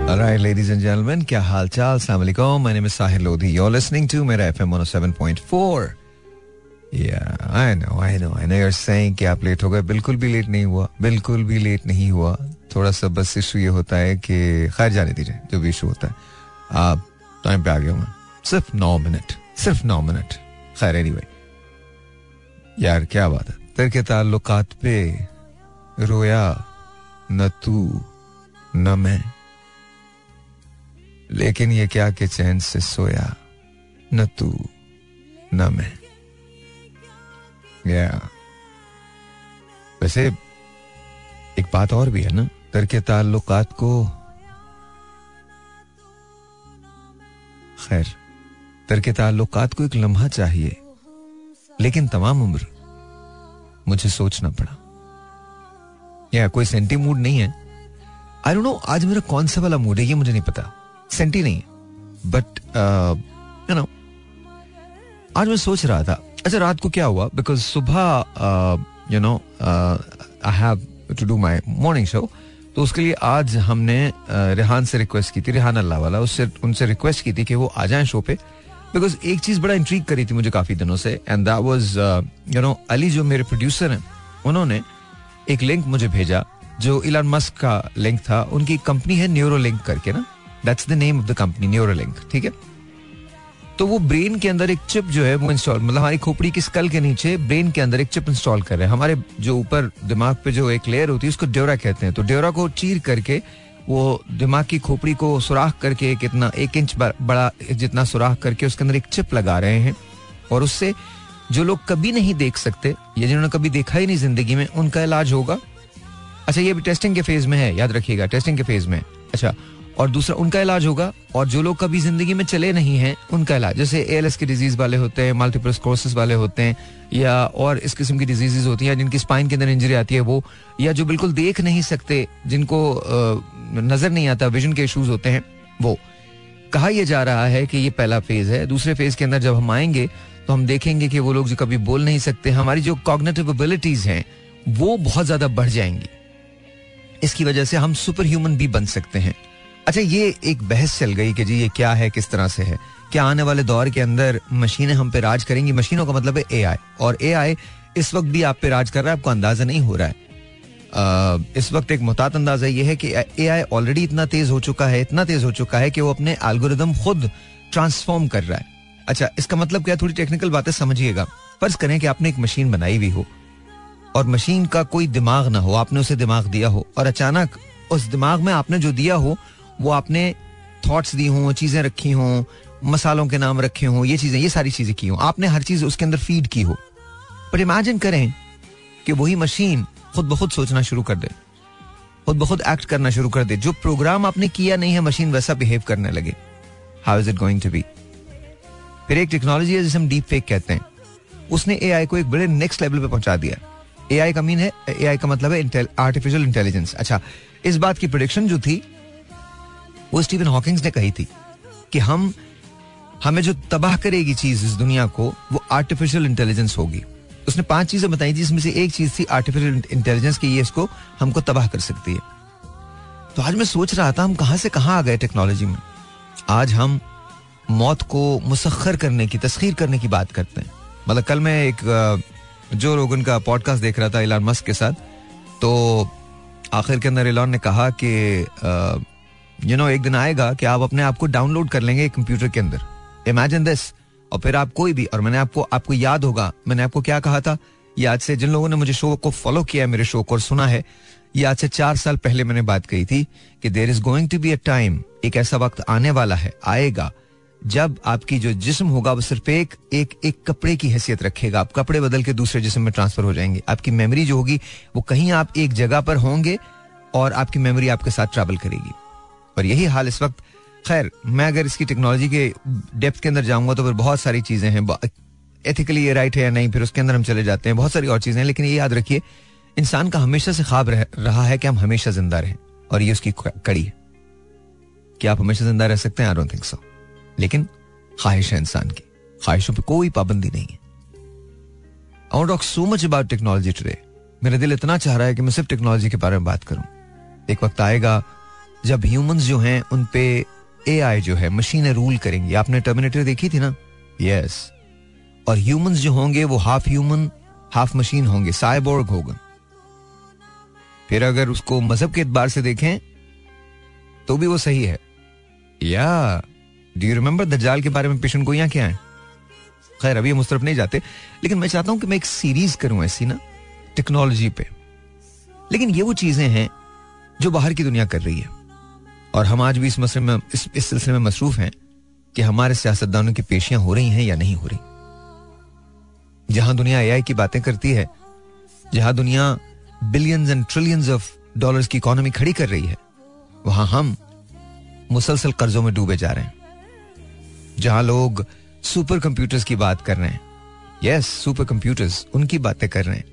Alright, ladies and gentlemen, क्या हाल चाल सलाम My name is Sahil Lodhi. You're listening to मेरा FM 107.4. Yeah, I know, I know, I know you're saying कि आप late हो गए। बिल्कुल भी लेट नहीं हुआ। बिल्कुल भी लेट नहीं हुआ। थोड़ा सा बस इशू ये होता है कि खैर जाने दीजिए जो भी इशू होता है। आप टाइम पे आ गया मैं सिर्फ़ नौ मिनट सिर्फ़ नौ मिनट। खैर एनीवे यार क्या बात है। तेरे के ताल्लुकात पे रोया न तू न मैं। लेकिन ये क्या कि चैन से सोया न तू, न मैं। या। वैसे, एक बात और भी है ना? तरके ताल्लुकात को खैर तरके ताल्लुकात को एक लम्हा चाहिए। लेकिन तमाम उम्र मुझे सोचना पड़ा। या कोई सेंटी मूड नहीं है? आई डोंट नो आज मेरा कौन सा वाला मूड है, ये मुझे नहीं पता। सेंटी नहीं बट यू नो आज मैं सोच रहा था अच्छा रात को क्या हुआ? बिकॉज़ सुबह you know I have to do my morning show तो उसके लिए आज हमने uh, रेहान से रिक्वेस्ट की थी रेहान अल्लाह वाला उससे उनसे रिक्वेस्ट की थी कि वो आ जाएँ शो पे। बिकॉज़ एक चीज़ बड़ा इंट्रीक करी थी मुझे काफ़ी दिनों से and that was you know Ali जो मेरे प्रोड्यूसर हैं उन्होंने एक लिंक मुझे भेजा जो इलान मस्क का लिंक था उनकी कंपनी है न्यूरो लिंक करके ना। That's the name of the company Neuralink ठीक है? तो वो ब्रेन के अंदर एक चिप जो है वो इंस्टॉल मतलब हमारी खोपड़ी की स्कल के नीचे ब्रेन के अंदर एक चिप इंस्टॉल कर रहे हैं। हमारे जो ऊपर दिमाग पे जो एक लेयर होती है, उसको ड्योरा कहते हैं। तो ड्योरा को चीर करके वो दिमाग की खोपड़ी को सुराख करके एक इतना एक इंच बड़ा जितना सुराख करके उसके अंदर एक चिप लगा रहे हैं। और उससे जो लोग कभी नहीं देख सकते, या जिन्होंने कभी देखा ही नहीं ज़िंदगी में, उनका इलाज होगा। अच्छा ये भी टेस्टिंग के फ़ेज़ में है, याद रखिएगा टेस्टिंग के फ़ेज़ में अच्छा और दूसरा उनका इलाज होगा, और जो लोग कभी ज़िंदगी में चले नहीं हैं, उनका इलाज। जैसे ए एल एस की डिज़ीज़ वाले होते हैं मल्टीपल स्कोसिस वाले होते हैं, या और इस किस्म की डिजीजेज होती हैं, जिनकी स्पाइन के अंदर इंजरी आती है वो, या जो बिल्कुल देख नहीं सकते, जिनको नज़र नहीं आता विजन के इशूज होते हैं, वो। कहा यह जा रहा है कि ये पहला फ़ेज़ है। दूसरे फ़ेज़ के अंदर जब हम आएँगे तो हम देखेंगे कि वो लोग जो कभी बोल नहीं सकते, हमारी जो कॉग्नेटिव एबिलिटीज हैं, वो बहुत ज़्यादा बढ़ जाएँगी। इसकी वजह से हम सुपर ह्यूमन भी बन सकते हैं। अच्छा ये एक बहस चल गई कि जी ये क्या है किस तरह से है? क्या आने वाले दौर के अंदर मशीनें हम पे राज करेंगी? मशीनों का मतलब है एआई और एआई इस वक्त भी आप पे राज कर रहा है आपको अंदाज़ा नहीं हो रहा है। आ, इस वक्त एक मुहतात अंदाज़ा ये है कि ए आई ऑलरेडी इतना तेज हो चुका है इतना तेज हो चुका है कि वो अपने एल्गोरिदम खुद ट्रांसफॉर्म कर रहा है। अच्छा इसका मतलब क्या थोड़ी टेक्निकल बातें समझिएगा। फ़र्ज़ करें कि आपने एक मशीन बनाई हुई हो और मशीन का कोई दिमाग ना हो आपने उसे दिमाग दिया हो और अचानक उस दिमाग में आपने जो दिया हो वो आपने थॉट्स दी हों, चीज़ें रखी हों, मसालों के नाम रखे हों, ये चीज़ें, ये सारी चीज़ें की हों। आपने हर चीज़ उसके अंदर फ़ीड की हो। पर इमेजिन करें कि वही मशीन खुद ब खुद सोचना शुरू कर दे। खुद ब खुद एक्ट करना शुरू कर दे। जो प्रोग्राम आपने किया नहीं है मशीन वैसा बिहेव करने लगे। How is it going to be फिर एक टेक्नोलॉजी है जिसे हम डीप फेक कहते हैं। उसने एआई को एक बड़े नेक्स्ट लेवल पे पहुँचा दिया। एआई का मीन है एआई का मतलब है आर्टिफिशियल इंटेलिजेंस अच्छा इस बात की प्रोडिक्शन जो थी वो स्टीवन हॉकिंग्स ने कही थी कि हम, हमें जो तबाह करेगी चीज़ इस दुनिया को, वो आर्टिफिशियल इंटेलिजेंस होगी। उसने पाँच चीज़ें बताई जिसमें से एक चीज़ थी आर्टिफिशियल इंटेलिजेंस की ये इसको हमको तबाह कर सकती है। तो आज मैं सोच रहा था, हम कहाँ से कहाँ आ गए टेक्नोलॉजी में? आज हम मौत को मुसखर करने की, तस्खीर करने की बात करते हैं। मतलब कल मैं एक जो रोगन का पॉडकास्ट देख रहा था इलान मस्क के साथ तो आखिर के अंदर इलान ने कहा कि यू नो एक दिन आएगा कि आप अपने आप को डाउनलोड कर लेंगे कंप्यूटर के अंदर। इमेजिन दिस और फिर आप कोई भी, और मैंने आपको आपको याद होगा, मैंने आपको क्या कहा था? ये आज से जिन लोगों ने मुझे शो को फॉलो किया है, मेरे शो को और सुना है, ये आज से चार साल पहले मैंने बात कही थी कि there is going to be a time एक ऐसा वक्त आने वाला है, आएगा, जब आपकी जो जिस्म होगा, वो सिर्फ़ एक एक एक कपड़े की हैसियत रखेगा। आप कपड़े बदल के दूसरे जिस्म में ट्रांसफ़र हो जाएँगे। आपकी मेमोरी जो होगी, वो कहीं आप एक जगह पर होंगे और आपकी मेमोरी आपके साथ ट्रैवल करेगी। और यही हाल इस वक्त। खैर मैं अगर इसकी टेक्नोलॉजी के डेप्थ के अंदर जाऊँगा तो फिर बहुत सारी चीज़ें हैं। एथिकली ये राइट है या नहीं फिर उसके अंदर हम चले जाते हैं। बहुत सारी और चीज़ें हैं लेकिन ये याद रखिए इंसान का हमेशा से ख्वाब रह, रहा है कि हम हमेशा ज़िंदा रहें और ये उसकी कड़ी है। क्या आप हमेशा ज़िंदा रह सकते हैं? आई डोंट थिंक सो लेकिन ख्वाहिश है इंसान की। ख्वाहिशों पर कोई पाबंदी नहीं है। I talk so much about technology today मेरा दिल इतना चाह रहा है कि मैं सिर्फ़ टेक्नोलॉजी के बारे में बात करूँ। एक वक्त आएगा जब ह्यूमंस जो हैं, उन पे एआई जो है मशीनें रूल करेंगी। आपने टर्मिनेटर देखी थी ना? यस. और ह्यूमंस जो होंगे, वो हाफ़ ह्यूमन हाफ़ मशीन होंगे। साइबोर्ग होगा। फिर अगर उसको मज़हब के एतबार से देखें तो भी वो सही है। या डू यू रिमेंबर दज्जाल के बारे में पेशन गोइयाँ क्या है? खैर, अभी हम उस तरफ़ नहीं जाते। लेकिन मैं चाहता हूँ कि मैं एक सीरीज़ करूँ ऐसी ना टेक्नोलॉजी पे। लेकिन ये वो चीज़ें हैं, जो बाहर की दुनिया कर रही है। और हम आज भी इस मसले में इस, इस सिलसिले में मसरूफ हैं कि हमारे सियासतदानों की पेशियाँ हो रही हैं या नहीं हो रही। जहाँ दुनिया एआई की बातें करती है जहाँ दुनिया billions and trillions of dollars की इकोनॉमी खड़ी कर रही है वहाँ हम मुसलसल कर्जों में डूबे जा रहे हैं। जहाँ लोग सुपर कंप्यूटर्स की बात कर रहे हैं। यस सुपर कंप्यूटर्स उनकी बातें कर रहे हैं।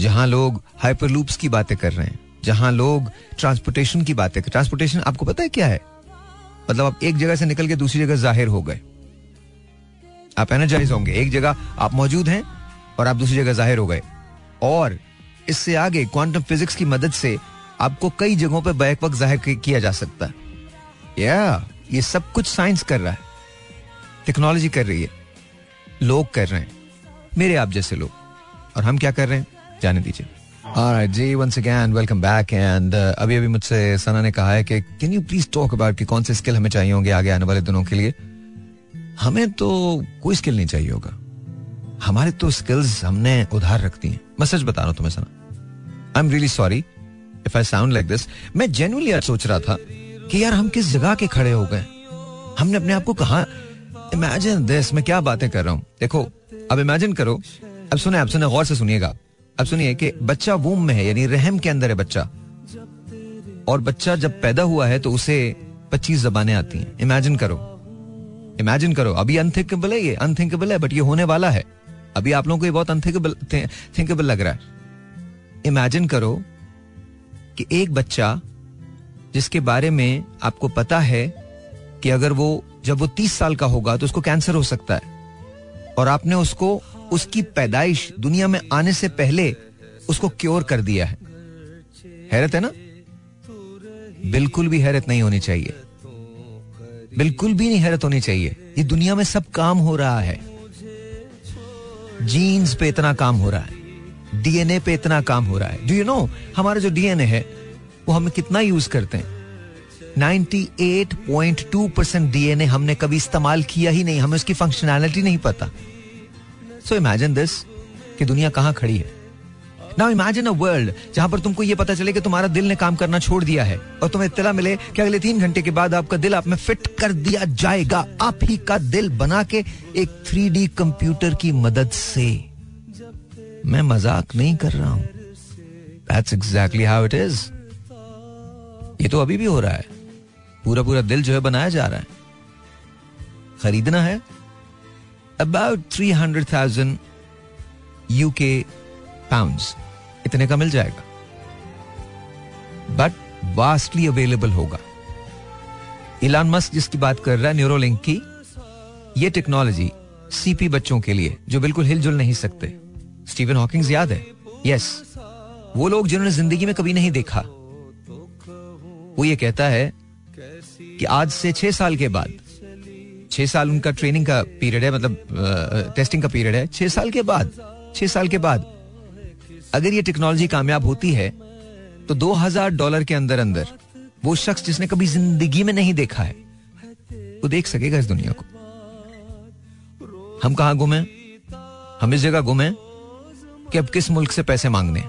जहाँ लोग हाइपरलूप्स की बातें कर रहे हैं। जहाँ लोग ट्रांसपोर्टेशन की बातें ट्रांसपोर्टेशन आपको पता है क्या है? मतलब आप एक जगह से निकल के दूसरी जगह ज़ाहिर हो गए। आप एनर्जाइज होंगे। एक जगह आप मौजूद हैं और आप दूसरी जगह ज़ाहिर हो गए। और इससे आगे क्वांटम फिजिक्स की मदद से आपको कई जगहों पर बैक वक्त ज़ाहिर किया जा सकता है। या ये सब कुछ साइंस कर रहा है। टेक्नोलॉजी कर रही है। लोग कर रहे हैं। मेरे आप जैसे लोग। और हम क्या कर रहे हैं? जाने दीजिए। Alright, जी अभी अभी मुझसे सना ने कहा है कि can you please talk about कि कौन से स्किल हमें चाहिए होंगे आगे आने वाले दिनों के लिए? हमें तो कोई स्किल नहीं चाहिए होगा। हमारे तो स्किल्स हमने उधार रखती हैं। मैं सच बता रहा हूँ तुम्हें Sana. I am really sorry if I sound like this मैं जेनुअली आज सोच रहा था कि यार हम किस जगह के खड़े हो गए हमने अपने आप को कहा इमेजिन दिस मैं क्या बातें कर रहा हूँ? देखो अब इमेजिन करो। अब सुने अब सुने गौर से सुनिएगा। अब सुनिए कि बच्चा वूम में है, यानी रहम के अंदर है बच्चा। और बच्चा जब पैदा हुआ है तो उसे पच्चीस जबानें आती हैं। इमेजिन करो। इमेजिन करो। अभी अनथिंकेबल है ये। अनथिंकेबल है बट ये होने वाला है। अभी आप लोगों को ये बहुत अनथिंकेबल थिंकेबल लग रहा है। इमेजिन करो कि एक बच्चा, जिसके बारे में आपको पता है कि अगर वो, जब वो तीस साल का होगा तो उसको कैंसर हो सकता है। और आपने उसको उसकी पैदाइश दुनिया में आने से पहले उसको क्योर कर दिया है। हैरत है ना? बिल्कुल भी हैरत नहीं होनी चाहिए। बिल्कुल भी नहीं हैरत होनी चाहिए। ये दुनिया में सब काम हो रहा है। जीन्स पे इतना काम हो रहा है। डीएनए पे इतना काम हो रहा है। डू यू नो हमारा जो डीएनए है, वो हम कितना यूज़ करते हैं? 98.2 परसेंट डीएनए हमने कभी इस्तेमाल किया ही नहीं। हमें उसकी फंक्शनैलिटी नहीं पता। सो इमेजिन दिस कि दुनिया कहाँ खड़ी है? नाउ इमेजिन अ वर्ल्ड जहाँ पर तुमको यह पता चले कि तुम्हारा दिल ने काम करना छोड़ दिया है और तुम्हें इत्तला मिले कि अगले तीन घंटे के बाद आपका दिल आप में फिट कर दिया जाएगा। आप ही का दिल बना के एक थ्री कंप्यूटर की मदद से। मैं मज़ाक नहीं कर रहा हूँ। That's exactly how it is ये तो अभी भी हो रहा है। पूरा पूरा दिल जो है बनाया जा रहा है। खरीदना है। About three hundred thousand UK pound इतने का मिल जाएगा। बट वास्टली अवेलेबल होगा। इलान मस्क जिसकी बात कर रहा है न्यूरोलिंक की, ये टेक्नोलॉजी सीपी बच्चों के लिए, जो बिल्कुल हिलजुल नहीं सकते। स्टीवन हॉकिंग्स याद है? यस वो लोग जिन्होंने ज़िंदगी में कभी नहीं देखा, वो ये कहता है कि आज से छह साल के बाद छह साल उनका ट्रेनिंग का पीरियड है मतलब टेस्टिंग का पीरियड है। छह साल के बाद, छह साल के बाद अगर ये टेक्नोलॉजी कामयाब होती है तो दो हज़ार डॉलर के अंदर अंदर वो शख्स जिसने कभी ज़िंदगी में नहीं देखा है, वो देख सकेगा इस दुनिया को। हम कहा गुमे हम इस जगह गुमे कि अब किस मुल्क से पैसे मांगने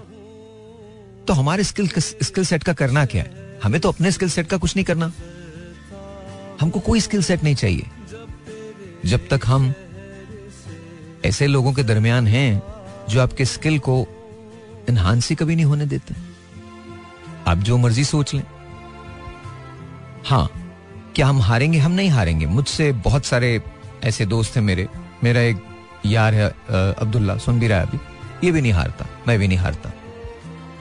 तो हमारे स्किल स्किल सेट का करना क्या है? हमें तो अपने स्किल सेट का कुछ नहीं करना। हमको कोई स्किल सेट नहीं चाहिए। जब तक हम ऐसे लोगों के दरमियान हैं जो आपके स्किल को इन्हांस ही कभी नहीं होने देते। आप जो मर्ज़ी सोच लें। हाँ क्या हम हारेंगे? हम नहीं हारेंगे। मुझसे बहुत सारे ऐसे दोस्त हैं मेरे। मेरा एक यार है अब्दुल्ला, सुन भी रहा है अभी। ये भी नहीं हारता, मैं भी नहीं हारता।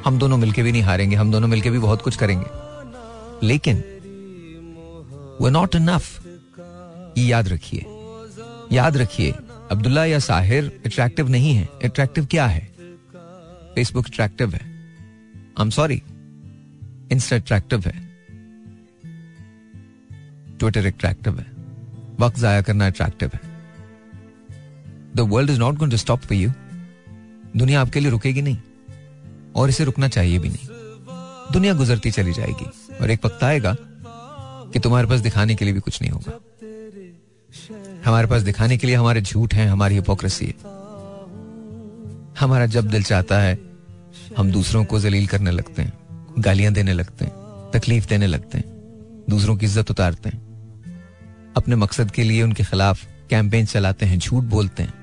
हम दोनों मिलके भी नहीं हारेंगे, हम दोनों मिलके भी बहुत कुछ करेंगे। लेकिन वो नॉट इनफ ये याद रखिए। याद रखिए, अब्दुल्ला या साहिर अट्रैक्टिव नहीं है। अट्रैक्टिव क्या है? फेसबुक अट्रैक्टिव है। I am sorry Insta attractive है। ट्विटर अट्रैक्टिव है। वक्त जाया करना अट्रैक्टिव है। The world is not going to stop for you दुनिया आपके लिए रुकेगी नहीं। और इसे रुकना चाहिए भी नहीं। दुनिया गुजरती चली जाएगी। और एक वक्त आएगा कि तुम्हारे पास दिखाने के लिए भी कुछ नहीं होगा। हमारे पास दिखाने के लिए हमारे झूठ हैं, हमारी हिपोक्रेसी है। हमारा जब दिल चाहता है, हम दूसरों को जलील करने लगते हैं, गालियाँ देने लगते हैं, तकलीफ़ देने लगते हैं, दूसरों की इज़्ज़त उतारते हैं। अपने मकसद के लिए उनके खिलाफ कैंपेन चलाते हैं, झूठ बोलते हैं।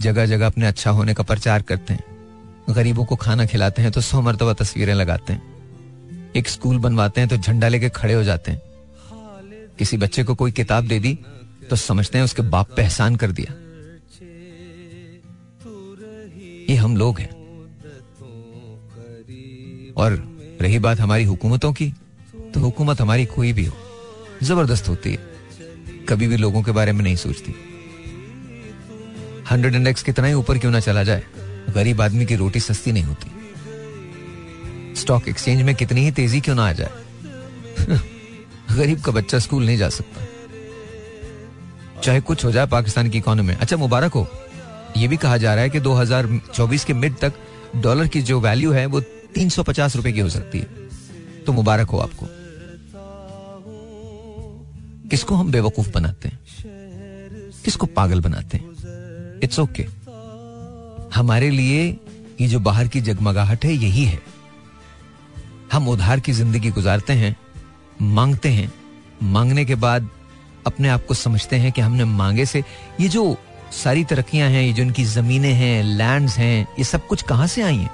जगह जगह अपने अच्छा होने का प्रचार करते हैं। गरीबों को खाना खिलाते हैं तो सौ मरतबा तस्वीरें लगाते हैं। एक स्कूल बनवाते हैं तो झंडा लेके खड़े हो जाते हैं। किसी बच्चे को कोई किताब दे दी तो समझते हैं उसके बाप पे एहसान कर दिया। ये हम लोग हैं। और रही बात हमारी हुकूमतों की तो हुकूमत हमारी कोई भी हो, ज़बरदस्त होती है। कभी भी लोगों के बारे में नहीं सोचती। हंड्रेड इंडेक्स कितना ही ऊपर क्यों ना चला जाए, गरीब आदमी की रोटी सस्ती नहीं होती। स्टॉक एक्सचेंज में कितनी ही तेज़ी क्यों ना आ जाए। गरीब का बच्चा स्कूल नहीं जा सकता। चाहे कुछ हो जाए पाकिस्तान की इकोनॉमी अच्छा मुबारक हो। यह भी कहा जा रहा है कि 2024 के मिड तक डॉलर की जो वैल्यू है, वो 350 रुपए की हो सकती है। तो मुबारक हो आपको। किसको हम बेवकूफ़ बनाते हैं? किसको पागल बनाते हैं? It's okay okay. हमारे लिए ये जो बाहर की जगमगाहट है, यही है। हम उधार की ज़िंदगी गुजारते हैं मांगते हैं। मांगने के बाद अपने आप को समझते हैं कि हमने मांगे से ये जो सारी तरक्कियाँ हैं, ये जो इनकी जमीनें हैं लैंड्स हैं, ये सब कुछ कहाँ से आई हैं?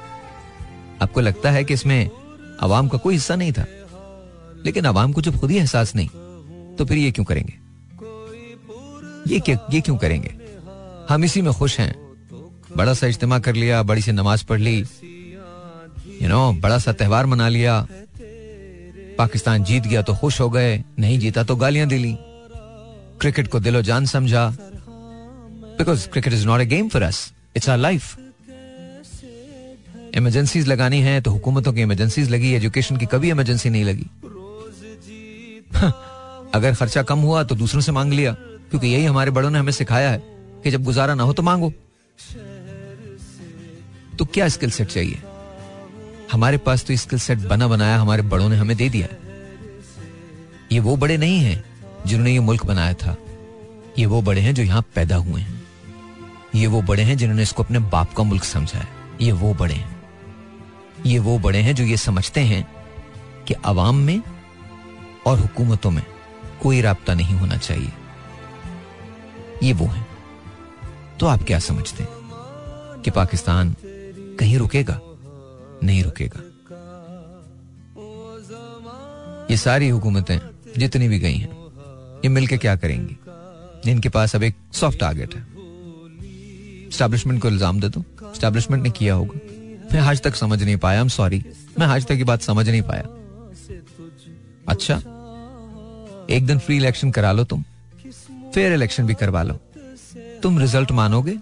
आपको लगता है कि इसमें आवाम का कोई हिस्सा नहीं था। लेकिन आवाम को जब खुद ही एहसास नहीं तो फिर ये क्यों करेंगे? ये क्या, ये क्यों करेंगे? हम इसी में खुश हैं। बड़ा सा इज्तिमा कर लिया, बड़ी सी नमाज़ पढ़ ली यू नो बड़ा सा त्यौहार मना लिया पाकिस्तान जीत गया तो खुश हो गए, नहीं जीता तो गालियाँ दिली क्रिकेट को दिलो जान समझा। Because cricket is not a game for us it's our life emergencies लगानी है तो हुकूमतों की इमरजेंसीज लगी एजुकेशन की कभी इमरजेंसी नहीं लगी। अगर खर्चा कम हुआ तो दूसरों से मांग लिया, क्योंकि यही हमारे बड़ों ने हमें सिखाया है कि जब गुजारा ना हो तो मांगो। तो क्या स्किल सेट चाहिए? हमारे पास तो स्किल सेट बना बनाया हमारे बड़ों ने हमें दे दिया। ये वो बड़े नहीं हैं जिन्होंने ये मुल्क बनाया था। ये वो बड़े हैं जो यहाँ पैदा हुए हैं। ये वो बड़े हैं जिन्होंने इसको अपने बाप का मुल्क समझा है। ये वो बड़े हैं। ये वो बड़े हैं जो ये समझते हैं कि आवाम में और हुकूमतों में कोई रबता नहीं होना चाहिए। ये वो हैं। तो आप क्या समझते हैं कि पाकिस्तान कहीं रुकेगा? नहीं रुकेगा। ये सारी हुकूमतें जितनी भी गई हैं, ये मिलके क्या करेंगी? इनके पास अब एक सॉफ्ट टारगेट है। स्टैब्लिशमेंट को इल्ज़ाम दे दो। स्टैब्लिशमेंट ने किया होगा। मैं आज तक समझ नहीं पाया हम सॉरी मैं आज तक की बात समझ नहीं पाया। अच्छा एक दिन फ्री इलेक्शन करा लो तुम। फेयर इलेक्शन भी करवा लो। तुम रिज़ल्ट मानोगे?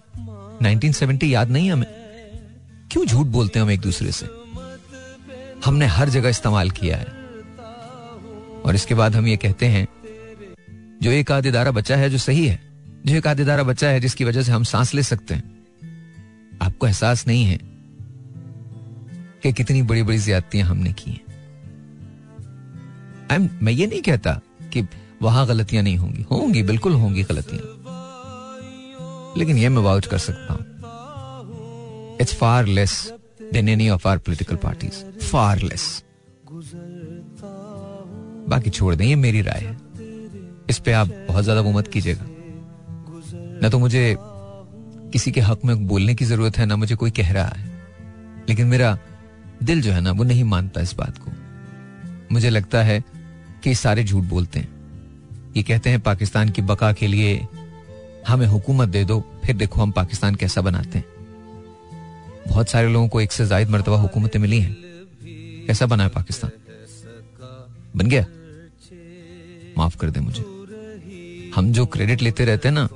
1970 याद नहीं हमें? क्यों झूठ बोलते हैं हम एक दूसरे से? हमने हर जगह इस्तेमाल किया है। और इसके बाद हम ये कहते हैं, जो एक आध इदारा बच्चा है जो सही है, जो एक आध इदारा बच्चा है जिसकी वजह से हम सांस ले सकते हैं, आपको एहसास नहीं है कि कितनी बड़ी बड़ी ज्यादतियाँ हमने की हैं। मैं ये नहीं कहता कि वहाँ गलतियाँ नहीं होंगी। होंगी, बिल्कुल होंगी गलतियाँ। लेकिन यह मैं वाउच कर सकता हूँ। It's far less than any of our political parties far less बाकी छोड़ दें, ये मेरी राय है। इस पे आप बहुत ज़्यादा वो मत कीजिएगा। ना तो मुझे किसी के हक में बोलने की ज़रूरत है, ना मुझे कोई कह रहा है। लेकिन मेरा दिल जो है ना, वो नहीं मानता इस बात को। मुझे लगता है कि सारे झूठ बोलते हैं। ये कहते हैं, पाकिस्तान की बका के लिए हमें हुकूमत दे दो, फिर देखो हम पाकिस्तान कैसा बनाते हैं। बहुत सारे लोगों को एक से जायद मरतबा हुकूमतें मिली हैं। कैसा बना है पाकिस्तान? बन गया? माफ़ कर दे मुझे। हम जो क्रेडिट लेते रहते हैं ना,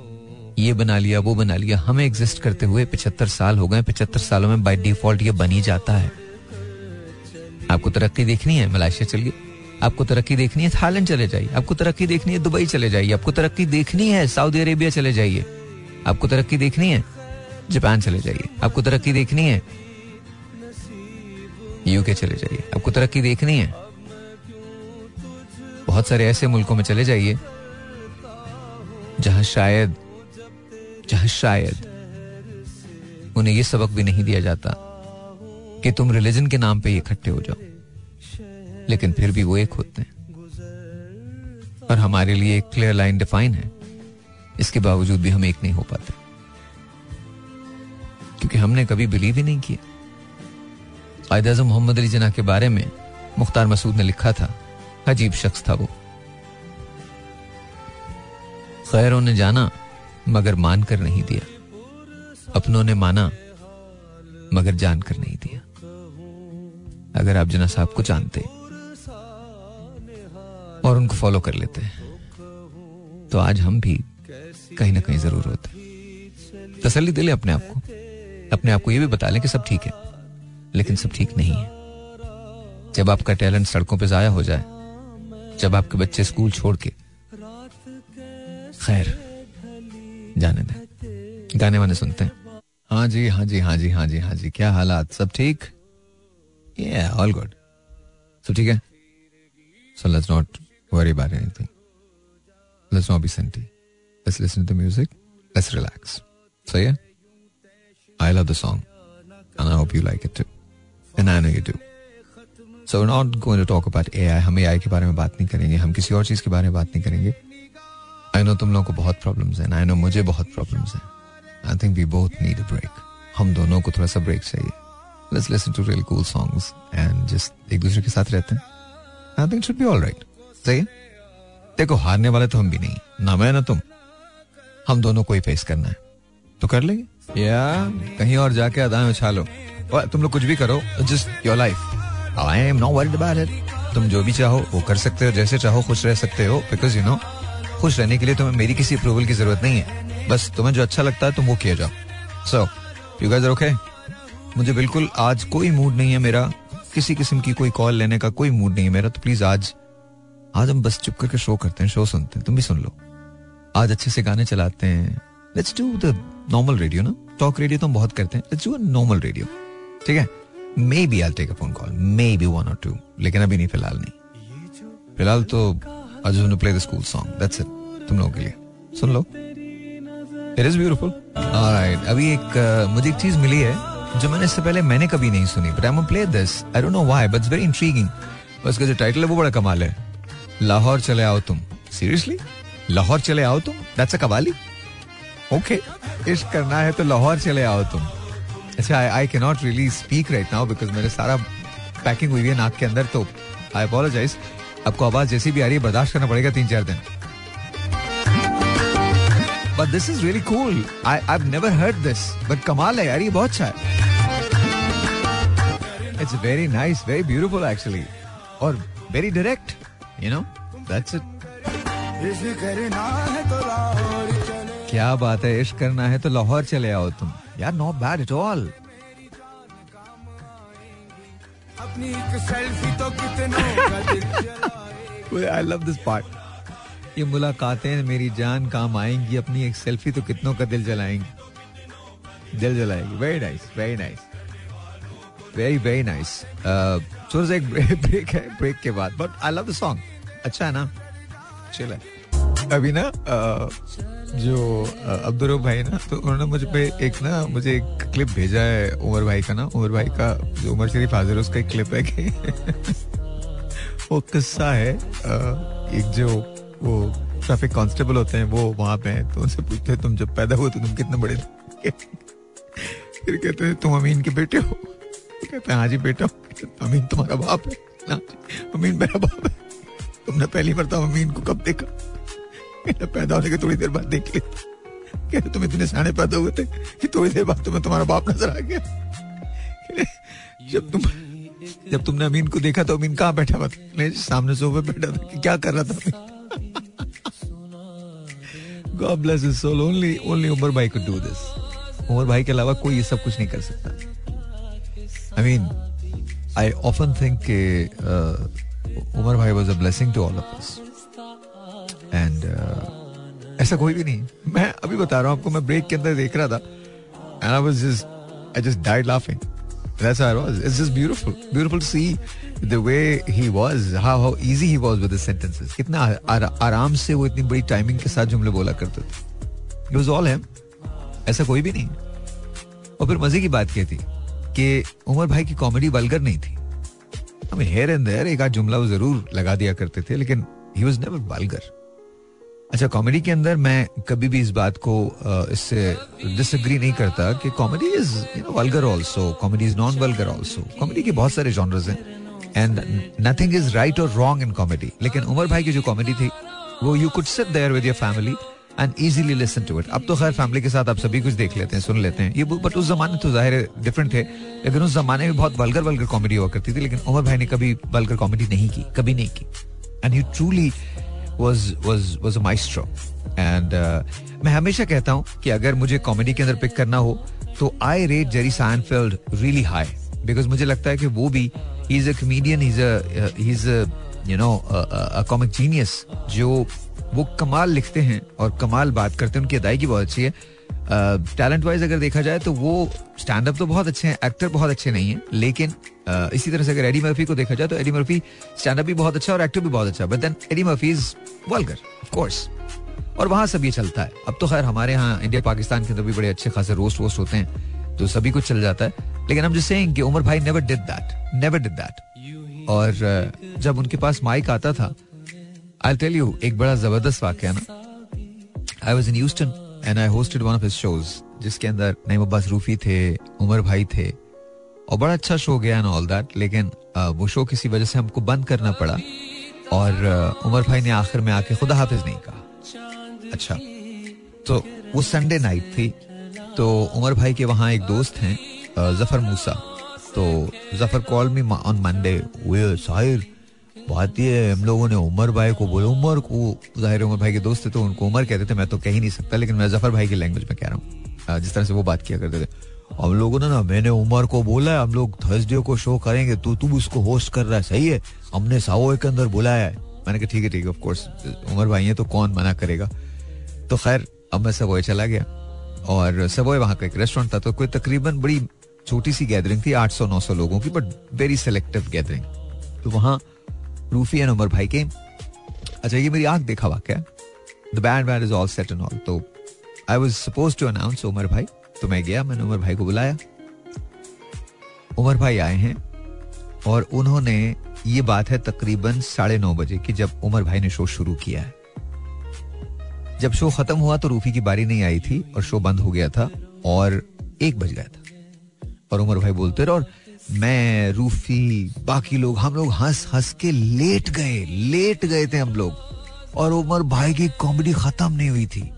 ये बना लिया, वो बना लिया, हमें एग्जिस्ट करते हुए पिछहत्तर साल हो गए पिछहत्तर सालों में बाय डिफ़ॉल्ट ये बनी जाता है। आपको तरक्की देखनी है? मलेशिया चलिए। आपको तरक्की देखनी है? थाईलैंड चले जाइए। आपको तरक्की देखनी है? दुबई चले जाइए। आपको तरक्की देखनी है? सऊदी अरेबिया चले जाइए। आपको तरक्की देखनी है? जापान चले जाइए। आपको तरक्की देखनी है। यूके चले जाइए। आपको तरक्की देखनी है। बहुत सारे ऐसे मुल्कों में चले जाइए, जहाँ शायद जहाँ शायद उन्हें यह सबक भी नहीं दिया जाता कि तुम रिलीजन के नाम पे इकट्ठे हो जाओ। लेकिन फिर भी वो एक होते हैं। और हमारे लिए एक क्लियर लाइन डिफाइन है। इसके बावजूद भी हम एक नहीं हो पाते। क्योंकि हमने कभी बिलीव ही नहीं किया। कायद अजम मोहम्मद अली जना के बारे में मुख्तार मसूद ने लिखा था, अजीब शख्स था वो। खैरों ने जाना, मगर मान कर नहीं दिया। अपनों ने माना, मगर जान कर नहीं दिया। अगर आप जना साहब को जानते और उनको फॉलो कर लेते तो आज हम भी कहीं ना कहीं ज़रूर होते। तसल्ली दिले अपने आप को। अपने आप को यह भी बता लें कि सब ठीक है, लेकिन सब ठीक नहीं है। जब आपका टैलेंट सड़कों पे जाया हो जाए, जब आपके बच्चे स्कूल छोड़ के, खैर, जाने दें। गाने वाने सुनते हैं। हाँ जी हाँ जी हाँ जी हाँ जी हाँ जी, क्या हालात? सब ठीक? ये ऑल गुड सब ठीक है? So let's not worry about anything let's not be senti let's listen to music let's relax सही है? I love the song and I hope you like it too. And I know you do. So we're not going to talk about AI. हम AI के बारे में बात नहीं करेंगे. हम किसी और चीज़ के बारे में बात नहीं करेंगे. आई नो तुम लोगों को बहुत प्रॉब्लम्स हैं आई नो मुझे बहुत प्रॉब्लम्स हैं. I think we both need a break हम दोनों को थोड़ा सा ब्रेक चाहिए. Let's listen to real cool songs and just एक दूसरे के साथ रहते हैं. I think should be all right सही देखो, हारने वाले तो हम भी नहीं. ना मैं, ना तुम. हम दोनों को ही फेस करना है. तो कर लेंगे. या, कहीं और जाके अदाएँ उछालो तुम लोग कुछ भी करो just your life I am not worried about it तुम जो भी चाहो, वो कर सकते हो, जैसे चाहो, खुश रह सकते हो बिकॉज़ यू नो खुश रहने के लिए तुम्हें मेरी किसी अप्रूवल की ज़रूरत नहीं है। बस तुम्हें जो अच्छा लगता है, तुम वो किए जाओ। सो यू गाइस ओके मुझे बिल्कुल आज कोई मूड नहीं है मेरा। किसी किस्म की कोई कॉल लेने का कोई मूड नहीं है मेरा। तो प्लीज़ आज आज हम बस चुप करके शो करते हैं शो सुनते हैं। तुम भी सुन लो। आज अच्छे से गाने चलाते हैं। Let's do the normal radio ना? टॉक रेडियो तो हम बहुत करते हैं। नॉर्मल रेडियो ठीक है? Maybe I take a phone call maybe one और टू लेकिन अभी नहीं फ़िलहाल नहीं। फ़िलहाल तो want to play the school song. That's it. तुम लोगों के लिए। सुन लो। It is beautiful. Alright. अभी एक uh, मुझे एक चीज़ मिली है जो मैंने इससे पहले मैंने कभी नहीं सुनी but I play this I don't know why but it's very intriguing उसका जो टाइटल है वो बड़ा कमाल है। लाहौर चले आओ तुम। सीरियसली लाहौर चले आओ तुम? That's a qawwali? ओके इश्क करना है तो लाहौर चले आओ तुम। अच्छा I can not really speak right now because मेरे सारा पैकिंग हुई है नाक के अंदर तो आई अपोलोजाइज आपको आवाज़ जैसी भी आ रही है, बर्दाश्त करना पड़ेगा तीन चार दिन। But this is really cool I I never heard this but कमाल है यार, ये बहुत अच्छा है। It's very nice very beautiful actually और very direct you know that's it क्या बात है इश्क करना है तो लाहौर चले आओ तुम। यार नॉट बैड एट ऑल अपनी एक सेल्फी तो कितनों आई लव दिस पार्ट ये मुलाकातें मेरी जान काम आएँगी अपनी एक सेल्फी तो कितनों का दिल जलाएँगी। दिल जलाएगी। Very nice very nice very very nice छोटा सा एक ब्रेक है ब्रेक के बाद। But I love the song अच्छा है ना? चल अभी ना uh, जो अब्दुल भाई ना तो उन्होंने मुझे पे एक ना, मुझे एक क्लिप भेजा है उमर भाई का ना, उमर भाई का जो उमर शरीफ हाजिर उसका एक क्लिप है कि वो किस्सा है एक जो वो ट्रैफ़िक कांस्टेबल होते हैं, वो वहाँ पे हैं तो उनसे पूछते हैं, तुम जब पैदा हुए तो तुम कितने बड़े थे? फिर कहते हैं, तुम अमीन के बेटे हो। तो कहते हैं हाँ जी बेटा, अमीन तुम्हारा बाप है। अमीन मेरा बाप है। तुमने पहली मरतब अमीन को कब देखा? पैदा होने के थोड़ी देर बाद देख। लिया तुम इतने साने पैदा हुए थे कि थोड़ी देर बाद तुम्हें तुम्हारा बाप नज़र आ गया। जब तुम, जब तुमने अमीन को देखा तो अमीन कहाँ बैठा हुआ था? सामने सोफे बैठा था कि क्या कर रहा था God bless his soul. Only only Umar भाई could do this. उमर भाई के अलावा कोई ये सब कुछ नहीं कर सकता। I mean I often think के उमर भाई was a blessing to all of us and ऐसा कोई भी नहीं मैं अभी बता रहा हूँ आपको मैं ब्रेक के अंदर देख रहा था and I was just I just died laughing That's how it was. It's just beautiful. Beautiful to see the way he was, how how easy he was with his sentences. कितना आराम से वो इतनी बड़ी टाइमिंग के साथ जुमले बोला करते थे. It was all him. ऐसा कोई भी नहीं. और फिर मज़े की बात क्या थी कि उमर भाई की कॉमेडी वल्गर नहीं थी. हमें हेयर एंड देयर एक आध जुमला वो ज़रूर लगा दिया करते थे लेकिन ही वॉज़ नेवर वल्गर अच्छा कॉमेडी के अंदर मैं कभी भी इस बात को इससे डिसएग्री नहीं करता कि comedy is you know vulgar also comedy is non vulgar also comedy के बहुत सारे जॉनर्स हैं। एंड नथिंग इज़ राइट और रॉन्ग इन कॉमेडी लेकिन उमर भाई की जो कॉमेडी थी, वो you could sit there with your family and easily listen to it अब तो खैर फैमिली के साथ आप सभी कुछ देख लेते हैं, सुन लेते हैं। ये बट उस जमाने तो ज़ाहिर डिफरेंट थे। लेकिन उस जमाने में बहुत वल्गर वल्गर कॉमेडी हुआ करती थी। लेकिन उमर भाई ने कभी वल्गर कॉमेडी नहीं की, कभी नहीं की। And you truly was was was a maestro. And uh, मैं हमेशा कहता हूँ कि अगर मुझे कॉमेडी के अंदर पिक करना हो तो I rate Jerry Seinfeld really high because मुझे लगता है कि वो भी he is a comedian is you know comic genius जो वो कमाल लिखते हैं और कमाल बात करते हैं उनकी अदायगी बहुत अच्छी है। टैलेंट वाइज अगर देखा जाए तो वो स्टैंड अप तो बहुत अच्छे हैं एक्टर बहुत अच्छे नहीं है लेकिन uh, इसी तरह से अगर एडी मर्फी को देखा जाए तो एडी मर्फी स्टैंड भी बहुत अच्छा और एक्टर भी बहुत अच्छा but then Eddie Murphy is vulgar course और वहाँ सब ये चलता है। अब तो खैर हमारे यहाँ इंडिया पाकिस्तान के अंदर भी बड़े अच्छे खासे रोस्ट वोस्ट होते हैं तो सभी कुछ चल जाता है। लेकिन हम जिससे कि उमर भाई never did that never did that और जब उनके पास माइक आता था आई टेल यू एक बड़ा ज़बरदस्त वाक्य है ना। I was in Houston and I hosted one of his shows जिसके अंदर नईम अब्बास रूफी थे, उमर भाई थे। और बड़ा अच्छा शो गया एंड ऑल दैट लेकिन वो शो किसी वजह से हमको बंद करना पड़ा और उमर भाई ने आखिर में आके खुदा हाफिज नहीं कहा। अच्छा तो वो संडे नाइट थी तो उमर भाई के वहाँ एक दोस्त हैं ज़फ़र मूसा। तो Zafar call me on Monday वे साहिर बात ये हम लोगों ने उमर भाई को बोला, उमर को ज़ाहिर उमर भाई के दोस्त थे तो उनको उमर कहते थे, मैं तो कह ही नहीं सकता, लेकिन मैं ज़फ़र भाई की लैंग्वेज में कह रहा हूँ। जिस तरह से वो बात किया करते थे। हम लोगों ने ना, मैंने उमर को बोला है, हम लोग थर्सडे को शो करेंगे तो तू उसको होस्ट कर रहा है, सही है? हमने सावो के अंदर बुलाया है। मैंने कहा, ठीक है ठीक है ऑफकोर्स उमर भाई है तो कौन मना करेगा? तो खैर, अब मैं सबोए चला गया, और सबोए वहाँ का एक रेस्टोरेंट था तो कोई तकरीबन बड़ी छोटी सी गैदरिंग थी 800 900 लोगों की बट वेरी सेलेक्टिव गैदरिंग तो वहाँ रूफी एंड उमर भाई के अच्छा ये मेरी आँख देखा वाक्य the band band is all set and all तो I was suppose to announce Umar भाई। तो मैं गया, मैंने उमर भाई को बुलाया। उमर भाई आए हैं और उन्होंने ये बात है तकरीबन साढ़े नौ बजे की जब उमर भाई ने शो शुरू किया है। जब शो खत्म हुआ तो रूफी की बारी नहीं आई थी और शो बंद हो गया था और एक बज गया था। और उमर भाई बोलते रहे, और मैं, रूफी, बाकी लोग, हम लोग हंस हंस के लेट गए लेट गए थे हम लोग और उमर भाई की कॉमेडी खत्म नहीं हुई थी।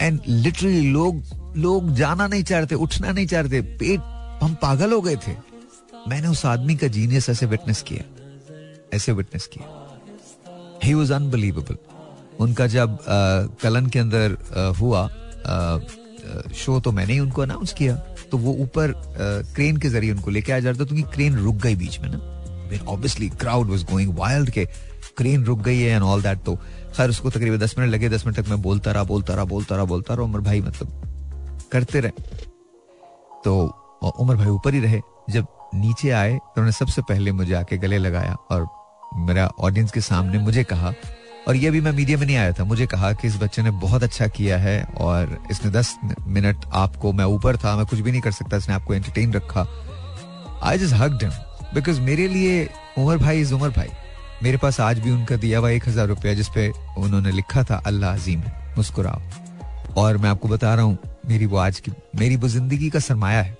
एंड लिटरली लोग लोग जाना नहीं चाह रहे थे उठना नहीं चाह रहे थे। पेट हम पागल हो गए थे। मैंने उस आदमी का जीनियस ऐसे विटनेस किया। ऐसे विटनेस किया। ही वॉज़ अनबिलीवेबल उनका जब आ, कलन के अंदर आ, हुआ आ, शो तो मैंने ही उनको अनाउंस किया। तो वो ऊपर क्रेन के ज़रिए उनको लेके आया जा रहा था क्योंकि क्रेन रुक गई बीच में ना। Obviously crowd was going wild के क्रेन रुक गई है एंड ऑल दैट तो खैर उसको तकरीबन दस मिनट लगे दस मिनट तक मैं बोलता रहा बोलता रहा बोलता रहा बोलता रहा। उमर भाई मतलब करते रहे। तो उमर भाई ऊपर ही रहे। जब नीचे आए तो उन्होंने सबसे पहले मुझे आके गले लगाया और मेरा ऑडियंस के सामने मुझे कहा, और ये भी मैं मीडिया में नहीं आया था, मुझे कहा कि इस बच्चे ने बहुत अच्छा किया है और इसने दस मिनट आपको, मैं ऊपर था, मैं कुछ भी नहीं कर सकता, इसने आपको एंटरटेन रखा। I just hugged him because मेरे लिए उमर भाई इज़ उमर भाई। मेरे पास आज भी उनका दिया हुआ एक हज़ार रुपया जिसपे उन्होंने लिखा था, अल्लाह अजीम, मुस्कुराओ। और मैं आपको बता रहा हूँ मेरी वो आज की मेरी वो ज़िंदगी का सरमाया है।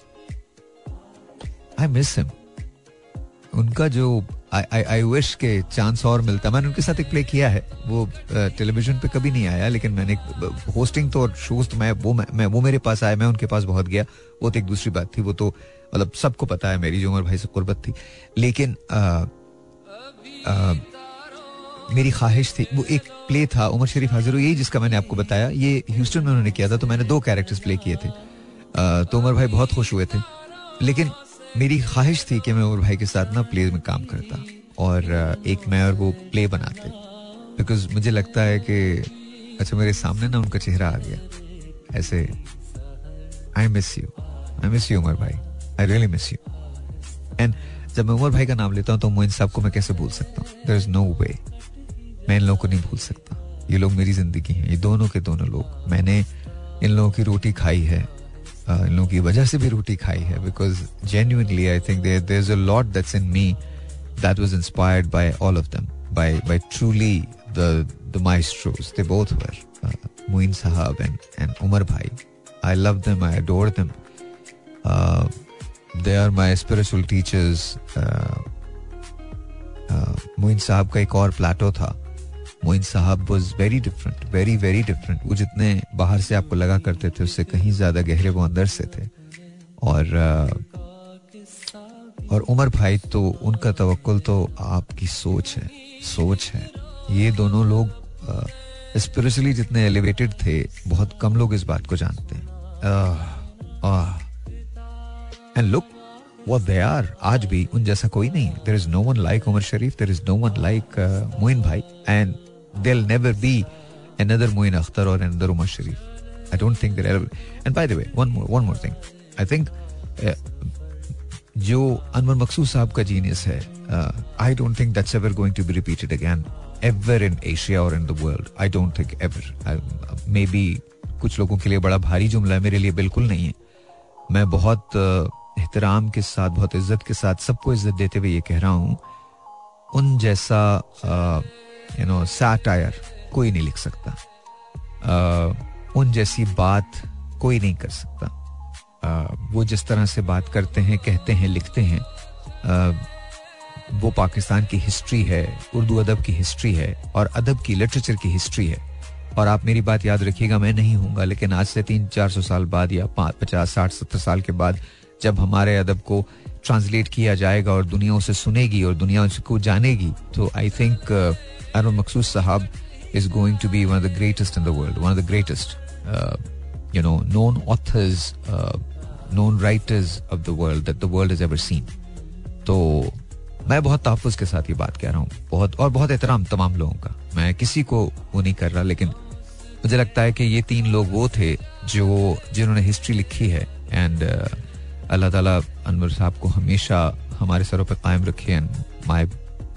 आई मिस हिम उनका जो आई विश के चांस और मिलता मैंने उनके साथ एक प्ले किया है। वो टेलीविज़न पे कभी नहीं आया लेकिन मैंने होस्टिंग तो और शोज़ तो मैं वो मैं वो मेरे पास आया मैं उनके पास बहुत गया। वो तो एक दूसरी बात थी वो तो मतलब सबको पता है मेरी जो उमर भाई से कुर्बत थी। लेकिन आ, आ, मेरी ख्वाहिश थी, वो एक प्ले था, उमर शरीफ हाजिर यही जिसका मैंने आपको बताया, ये ह्यूस्टन में उन्होंने किया था तो मैंने दो कैरेक्टर्स प्ले किए थे। तो उमर भाई बहुत खुश हुए थे। लेकिन मेरी ख्वाहिश थी कि मैं उमर भाई के साथ ना प्ले में काम करता, और एक मैं और वो प्ले बनाते। बिकॉज़ मुझे लगता है कि अच्छा मेरे सामने ना उनका चेहरा आ गया। ऐसे I miss you I miss you Umar भाई I really miss you and जब मैं उमर भाई का नाम लेता हूँ तो मोइन साहब को मैं कैसे भूल सकता हूँ? देर इज़ नो वे मैं इन लोगों को नहीं भूल सकता। ये लोग मेरी ज़िंदगी हैं। ये दोनों के दोनों लोग। मैंने इन लोगों की रोटी खाई है। इन लोगों की वजह से भी रोटी खाई है। Because genuinely I think lot that's in me that was inspired by all of them by by truly the the both were Moin Sahab and and Umar भाई I love them I adore them they are my spiritual teachers Moin Sahab का एक और Plato था। Moin Sahab was very different very very different वो जितने बाहर से आपको लगा करते थे, उससे कहीं ज़्यादा गहरे वो अंदर से थे। और और उमर भाई तो उनका तवक्ल तो आपकी सोच है सोच है। ये दोनों लोग स्पिरिचुअली जितने एलिवेटेड थे, बहुत कम लोग इस बात को जानते हैं। And look what they are. आज भी उन जैसा कोई नहीं there is no one like Umar Sharif there is no one like Moin भाई। And there'll never be another Moin Akhtar or another Umar Sharif. I don't think there ever. And by the way, one more one more thing. I think uh, जो अनवर मकसूद साहब का genius है I don't think that's ever going to be repeated again ever in Asia और in the world I don't think ever maybe कुछ लोगों के लिए बड़ा भारी जुमला है मेरे लिए बिल्कुल नहीं है मैं बहुत एहतराम के साथ बहुत इज़्ज़त के साथ सबको इज़्ज़त देते हुए ये कह रहा हूँ उन जैसा यू नो सैटायर कोई नहीं लिख सकता। uh, उन जैसी बात कोई नहीं कर सकता। uh, वो जिस तरह से बात करते हैं कहते हैं लिखते हैं uh, वो पाकिस्तान की हिस्ट्री है उर्दू अदब की हिस्ट्री है और अदब की लिटरेचर की हिस्ट्री है। और आप मेरी बात याद रखिएगा मैं नहीं हूँगा लेकिन आज से तीन चार सौ साल बाद या पाँच पचास साठ सत्तर साल के बाद जब हमारे अदब को ट्रांसलेट किया जाएगा और दुनिया उसे सुनेगी और दुनिया उसको जानेगी तो I think Arun Maqsood Sahab is going to be one of the greatest in the world, one of the greatest, uh, you know, known authors, uh, known writers of the world that the world has ever seen. तो मैं बहुत तहफ़ के साथ ये बात कह रहा हूँ बहुत और बहुत एहतराम तमाम लोगों का मैं किसी को वो नहीं कर रहा लेकिन मुझे लगता है कि ये तीन लोग वो थे जो जिन्होंने हिस्ट्री लिखी है एंड अल्लाह ताला अनवर साहब को हमेशा हमारे सरों पर कायम रखे and my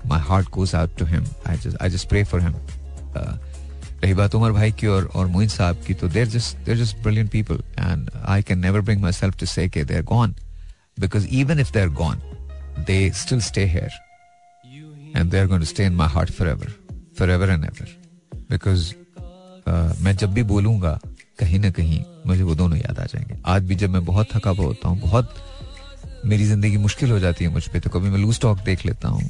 heart goes out to him. I just I just pray for him. Uh, रही बात उमर भाई की और और मोइन साहब की तो there just there just brilliant people and I can never bring myself to say के they gone because even if they are gone they still stay here and they are going stay in my heart forever forever and ever because मैं जब भी बोलूँगा कहीं ना कहीं मुझे वो दोनों याद आ जाएँगे. आज भी जब मैं बहुत थका हुआ होता हूँ बहुत मेरी ज़िंदगी मुश्किल हो जाती है मुझ पर तो कभी मैं लूज टॉक देख लेता हूँ.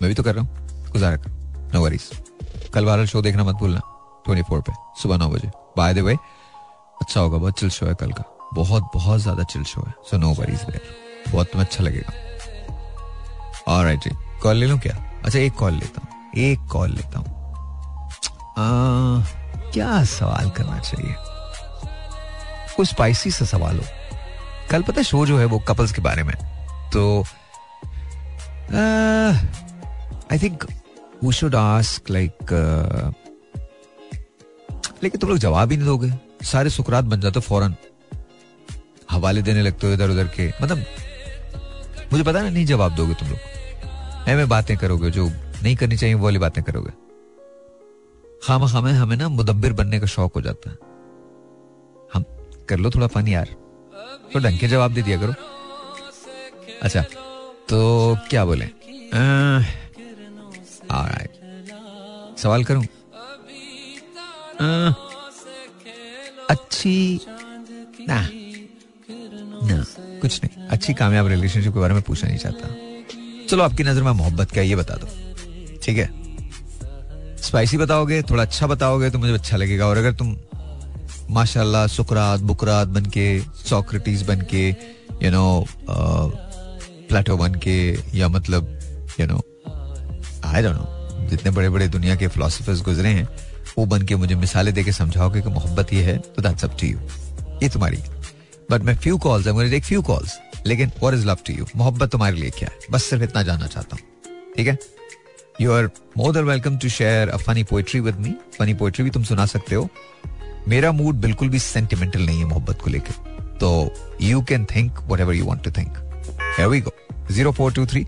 मैं भी तो कर रहा हूँ। गुजारा करो। नो वरीज कल वाला शो देखना मत भूलना। ट्वेंटी फोर पे सुबह नौ बजे। बाय द वे अच्छा होगा बहुत चिल शो है कल का। बहुत बहुत ज़्यादा चिल शो है। सो नो वरीज बहुत तुम्हें अच्छा लगेगा। और राइट जी। कॉल ले लूँ क्या? अच्छा एक कॉल लेता हूँ। एक कॉल लेता हूँ। क्या सवाल करना चाहिए? कुछ स्पाइसी सा सवाल हो। कल पता शो जो है वो कपल्स के बारे में। तो आ, I think we should ask like लेकिन तुम लोग जवाब ही नहीं दोगे। सारे सुकरात बन जाते फ़ौरन। हवाले देने लगते हो इधर उधर के। मतलब मुझे पता ना नहीं जवाब दोगे तुम लोग। मैं बातें करोगे जो नहीं करनी चाहिए वो वाली बातें करोगे। खाम खामे हमें ना मुदब्बिर बनने का शौक हो जाता है। हम कर लो थोड़ा फन यार। तो ढंग के जवाब दे दिया करो। अच्छा तो क्या बोले? आ, Alright. सवाल करूँ? अच्छी ना ना कुछ नहीं। अच्छी कामयाब रिलेशनशिप के बारे में पूछना नहीं चाहता। चलो आपकी नज़र में मोहब्बत क्या ये बता दो। ठीक है? स्पाइसी बताओगे थोड़ा अच्छा बताओगे तो मुझे अच्छा लगेगा। और अगर तुम माशाल्लाह सुकरात बुकरात बन के सोक्रेटिस बन के यू नो प्लेटो बन के या मतलब you know I don't know जितने बड़े बड़े दुनिया के फिलोसफर्स गुजरे हैं, वो बन के मुझे मिसालें देके समझाओगे कि मोहब्बत ये है तो दैट्स अप टू यू ये तुम्हारी बट मैं few calls I take few calls लेकिन what is love to you मोहब्बत तुम्हारे लिए क्या है? बस सिर्फ़ इतना जानना चाहता हूँ। ठीक है? You are more than welcome to share a funny poetry with me funny poetry भी तुम सुना सकते हो। मेरा मूड बिल्कुल भी सेंटिमेंटल नहीं है मोहब्बत को लेकर। तो you can think whatever you want to think zero four two three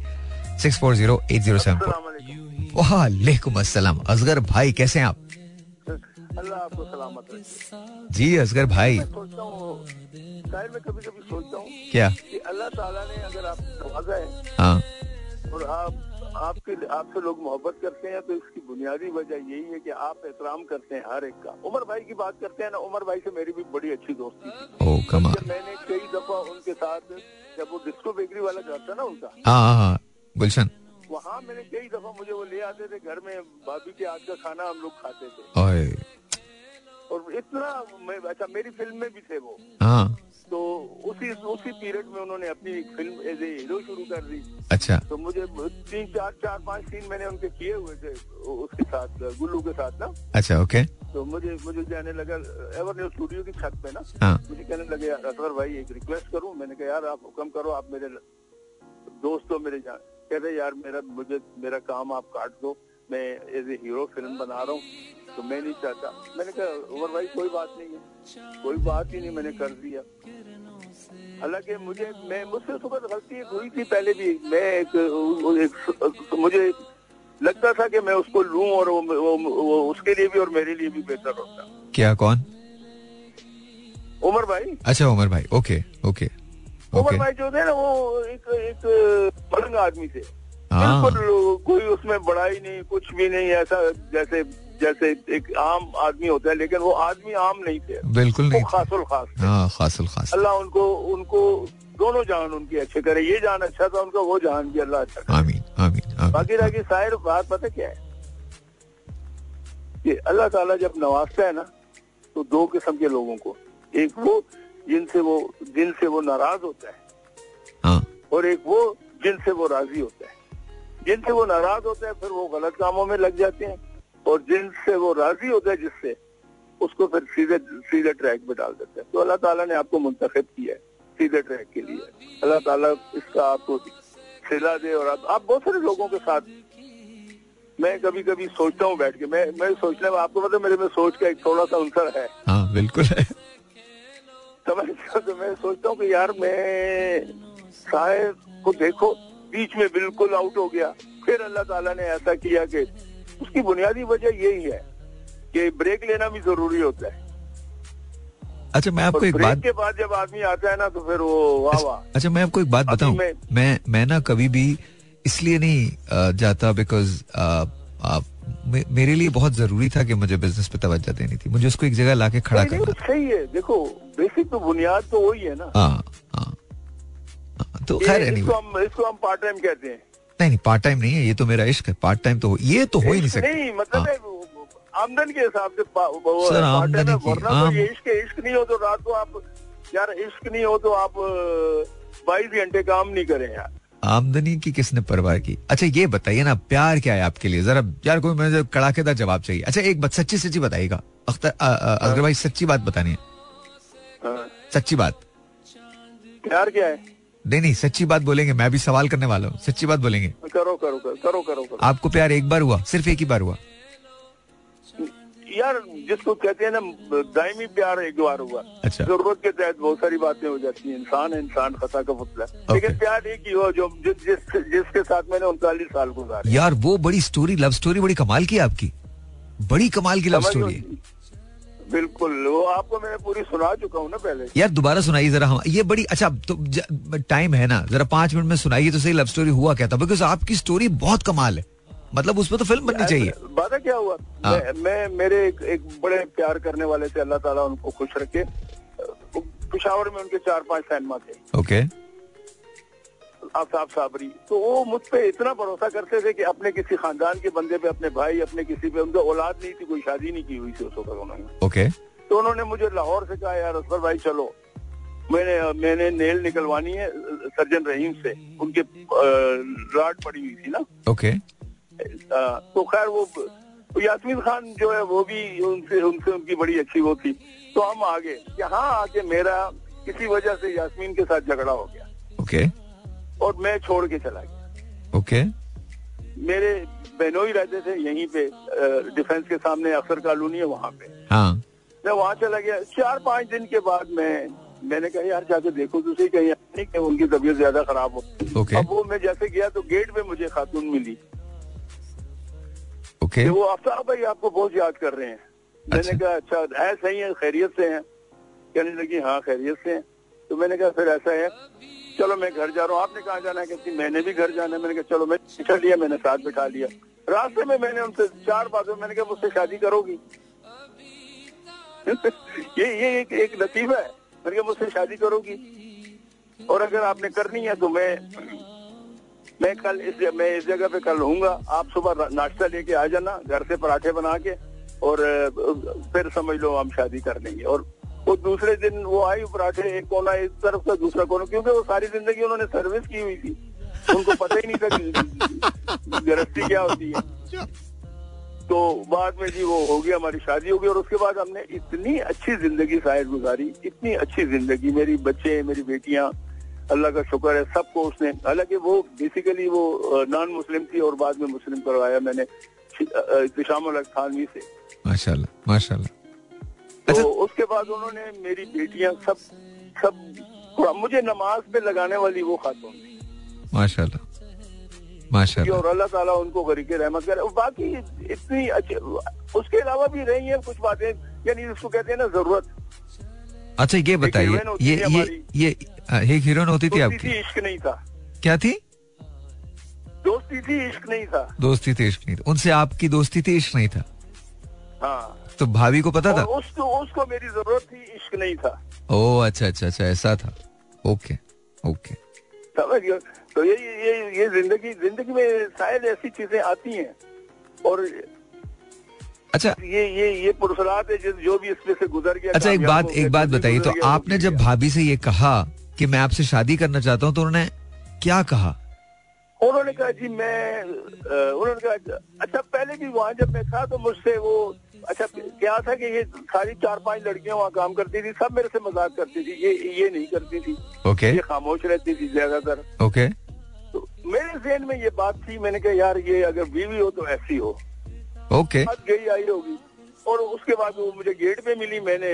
six four zero we go. 0423 640 वालेकुम अस्सलाम। असगर भाई कैसे हैं आप? अल्लाह आपको सलामत जी असगर भाई। सोचता हूँ शायद कभी कभी सोचता हूँ क्या? कि अल्लाह ताला ने अगर आप नवाजा है हाँ। और आप आपके आपसे लोग मोहब्बत करते हैं तो इसकी बुनियादी वजह यही है कि आप एहतराम करते हैं हर एक का। उमर भाई की बात करते हैं ना उमर भाई से मेरी भी बड़ी अच्छी दोस्ती थी। ओ जब मैंने कई दफ़ा उनके साथ जब वो डिस्को बेकरी वाला घर था ना उनका हाँ हाँ हाँ गुलशन। वहाँ मैंने कई दफ़ा मुझे वो ले आते थे घर में भाभी के हाथ का खाना हम लोग खाते थे। ओए। और इतना मैं अच्छा मेरी फ़िल्म में भी थे वो। हाँ। तो उसी उसी पीरियड में उन्होंने अपनी फ़िल्म एज ए हीरो शुरू कर दी। अच्छा। तो मुझे तीन चार चार पाँच सीन मैंने उनके किए हुए थे उसके साथ गुल्लू के साथ ना। अच्छा ओके तो मुझे मुझे जाने लगा एवर न्यूज़ स्टूडियो की छत पे ना। हाँ। मुझे कहने लगे यार असगर भाई एक रिक्वेस्ट करूँ? मैंने कहा यार आप हुक्म करो आप मेरे दोस्त हो मेरे जान कहते यार मेरा मुझे मेरा काम आप काट दो मैं एज ए हीरो फ़िल्म बना रहा हूँ तो मैं नहीं चाहता। मैंने कहा उमर भाई कोई बात नहीं है कोई बात ही नहीं मैंने कर दिया। हालाँकि मुझे मैं मुझसे सुबह गलती हुई थी पहले भी मैं एक, एक मुझे लगता था कि मैं उसको लूँ और वो, वो, वो उसके लिए भी और मेरे लिए भी बेहतर होता। क्या कौन? उमर भाई? अच्छा उमर भाई ओके ओके। ओके भाई जो थे ना वो एक एक मलंग आदमी थे। हाँ। बिल्कुल कोई उसमें बड़ा ही नहीं कुछ भी नहीं ऐसा जैसे जैसे एक आम आदमी होता है लेकिन वो आदमी आम नहीं थे। बिल्कुल नहीं खासुल खास हाँ खासुल खास अल्लाह उनको उनको दोनों जान उनकी अच्छे करे। ये जान अच्छा था उनका वो जान भी अल्लाह अच्छा करे। आमीन आमीन बाकी रह शायर बात पता क्या है? कि अल्लाह ताला जब नवाजता है ना तो दो किस्म के लोगों को। एक वो जिनसे वो जिनसे वो नाराज़ होता है। हाँ। और एक वो जिनसे वो राज़ी होता है। जिनसे वो नाराज़ होता है फिर वो गलत कामों में लग जाते हैं। और जिनसे वो राज़ी होता है जिससे उसको फिर सीधे सीधे ट्रैक पे डाल देते हैं। तो अल्लाह ताला ने आपको मुंतखब किया है सीधे ट्रैक के लिए। अल्लाह ताला इसका आपको सिला दे और आप, आप बहुत सारे लोगों के साथ मैं कभी कभी सोचता हूँ बैठ के। मैं मैं सोचने में आपको पता मेरे में सोच का एक थोड़ा सा अंसर है। हाँ बिल्कुल है। समझ तो मैं सोचता हूँ कि यार मैं शायद को देखो बीच में बिल्कुल आउट हो गया। फिर अल्लाह ताला ने ऐसा किया कि उसकी बुनियादी वजह यही है कि ब्रेक लेना भी ज़रूरी होता है। अच्छा मैं आपको एक बात के बाद जब आदमी आता है ना तो फिर वो वाह वाह। अच्छा मैं आपको एक बात बताऊँ। मैं- मैं मैं ना कभी भी इसलिए नहीं जाता बिकॉज़ मेरे लिए बहुत ज़रूरी था कि मुझे बिज़नेस पे तवज्जो देनी थी। मुझे उसको एक जगह लाके खड़ा करना। सही है। देखो बेसिक तो बुनियाद तो वही है ना। हाँ हाँ हाँ, तो खैर इसको हम इसको हम पार्ट टाइम कहते हैं। नहीं नहीं पार्ट टाइम नहीं है ये तो मेरा इश्क है। पार्ट टाइम तो हो- ये तो हो ही नहीं सकता। नहीं मतलब हाँ। आमदन के हिसाब से सर, आमदनी की- तो इश्क इश्क नहीं हो तो रात को आप यार इश्क नहीं हो तो आप बाईस घंटे काम नहीं करें यार। आमदनी की किसने परवाह की? अच्छा ये बताइए ना प्यार क्या है आपके लिए? जरा यार कोई मुझे कड़ाकेदार जवाब चाहिए। अच्छा एक बात सच्ची सच्ची बताइएगा। अख्तर अगर भाई सच्ची बात बतानी है। हाँ। सच्ची बात। प्यार क्या है? नहीं नहीं सच्ची बात बोलेंगे मैं भी सवाल करने वाला हूँ। सच्ची बात बोलेंगे। करो करो करो करो करो। आपको प्यार एक बार हुआ सिर्फ़ एक ही बार हुआ? यार जिसको कहते हैं ना दायमी प्यार एक बार हुआ। अच्छा। ज़रूरत के तहत बहुत सारी बातें हो जाती हैं। इंसान है इंसान खता का पुतला Okay. लेकिन प्यार एक ही हो जो जिस जिस जिसके साथ मैंने उनतालीस साल गुजारे। यार वो बड़ी स्टोरी लव स्टोरी बड़ी कमाल की आपकी। बड़ी कमाल की लव स्टोरी है। बिल्कुल वो आपको मैंने पूरी सुना चुका हूँ ना पहले। यार दोबारा सुनाइए जरा हम। ये बड़ी अच्छा तो टाइम है ना। जरा पाँच मिनट में सुनाइए तो सही लव स्टोरी हुआ क्या था? बिकॉज़ आपकी स्टोरी बहुत कमाल है। मतलब उसमें तो फ़िल्म बननी चाहिए। बात क्या हुआ? हाँ। मैं, मैं मेरे एक, एक बड़े प्यार करने वाले थे अल्लाह ताला उनको खुश रखे। पिशावर में उनके चार पाँच सिनेमा थे। ओके। आफ्ताब साबरी। तो वो मुझ पे इतना भरोसा करते थे कि अपने किसी खानदान के बंदे पे अपने भाई अपने किसी पे उनका औलाद नहीं थी कोई शादी नहीं की हुई थी उस वक्त उन्होंने। ओके। तो उन्होंने मुझे लाहौर से कहा यार असफर भाई चलो। मैंने मैंने नेल निकलवानी है सर्जन रहीम से। उनके राड पड़ी हुई थी ना? ओके। आ, तो खैर वो यासमीन खान जो है वो भी उनसे उनसे उनकी बड़ी अच्छी वो थी। तो हम आगे यहाँ आके मेरा किसी वजह से यासमीन के साथ झगड़ा हो गया। ओके। okay. और मैं छोड़ के चला गया। ओके। okay. मेरे बहनोई रहते थे यहीं पे डिफेंस के सामने अफसर कॉलोनी है वहाँ पे। हाँ। मैं वहाँ चला गया। चार पाँच दिन के बाद मैं मैंने कहा यार जाके देखो दूसरी कहीं नहीं कि उनकी तबीयत ज़्यादा खराब हो। ओके। अब वो मैं जैसे गया तो गेट पे मुझे खातून मिली। ओके कि वो आफ्ताब भाई आपको बहुत याद कर रहे हैं। मैंने अच्छा। कहा अच्छा है सही है खैरियत से हैं? कहने लगी हाँ खैरियत से हैं। तो मैंने कहा फिर ऐसा है चलो मैं घर जा रहा हूँ। आपने कहा जाना है कहती मैंने भी घर जाना है। मैंने कहा चलो मैं बिठा लिया मैंने साथ बिठा लिया। रास्ते में मैंने उनसे चार बातों मैंने कहा मुझसे शादी करोगी? ये ये एक एक लतीफा है। मैंने कहा मुझसे शादी करोगी? और अगर आपने करनी है तो मैं मैं कल इस मैं इस जगह पे कल रहूँगा। आप सुबह नाश्ता लेके आ जाना, घर से पराठे बना के, और फिर समझ लो हम शादी कर लेंगे। और वो दूसरे दिन वो आई पराठे, एक कोना इस तरफ़ का दूसरा कोना, क्योंकि वो सारी ज़िंदगी उन्होंने सर्विस की हुई थी। उनको पता ही नहीं था गृहस्थी क्या होती है। तो बाद में जी वो हो गया, हमारी शादी हो गई, और उसके बाद हमने इतनी अच्छी ज़िंदगी शायद गुजारी, इतनी अच्छी ज़िंदगी। मेरी बच्चे, मेरी बेटियाँ अल्लाह का शुक्र है सबको उसने हालाँकि वो बेसिकली वो नॉन मुस्लिम थी और बाद में मुस्लिम करवाया मैंने दिशामुल थानवी से। माशाल्लाह माशाल्लाह। तो अच्छा। उसके बाद उन्होंने मेरी बेटियाँ सब सब मुझे नमाज़ पे लगाने वाली वो खातून। माशाल्लाह माशाल्लाह। और अल्लाह ताला उनको गरीके रहमत करे। बाकी इतनी अच्छी उसके अलावा भी रही है कुछ बातें यानी उसको कहते हैं ना ज़रूरत। अच्छा ये बताइए ये ये ये एक हीरोइन होती थी आपकी। इश्क नहीं था। क्या थी? दोस्ती थी इश्क नहीं था। दोस्ती थी इश्क नहीं था। उनसे आपकी दोस्ती थी इश्क नहीं था? हाँ। तो भाभी को पता था? उसको उसको मेरी ज़रूरत थी इश्क नहीं था। ओ अच्छा अच्छा अच्छा ऐसा था। Okay okay. समझ गए तो ये ये ये ज़िंदगी ज़िंदगी में शायद ऐसी चीज़ें आती हैं। और अच्छा। ये ये ये पुरसलात है जो भी इसमें से गुजर गया अच्छा एक बात एक बात बताइए तो आपने जब भाभी से ये कहा कि मैं आपसे शादी करना चाहता हूँ तो उन्होंने क्या कहा? उन्होंने कहा जी मैं उन्होंने कहा अच्छा पहले भी वहाँ जब मैं था तो मुझसे वो अच्छा क्या था कि ये सारी चार पाँच लड़कियाँ वहाँ काम करती थी सब मेरे से मज़ाक करती थी ये ये नहीं करती थी। ओके ये खामोश रहती थी ज़्यादातर। Okay okay. तो मेरे जहन में ये बात थी मैंने कहा यार ये अगर बीवी हो तो ऐसी हो। ओके बात गई आई होगी। और उसके बाद वो मुझे गेट पे मिली मैंने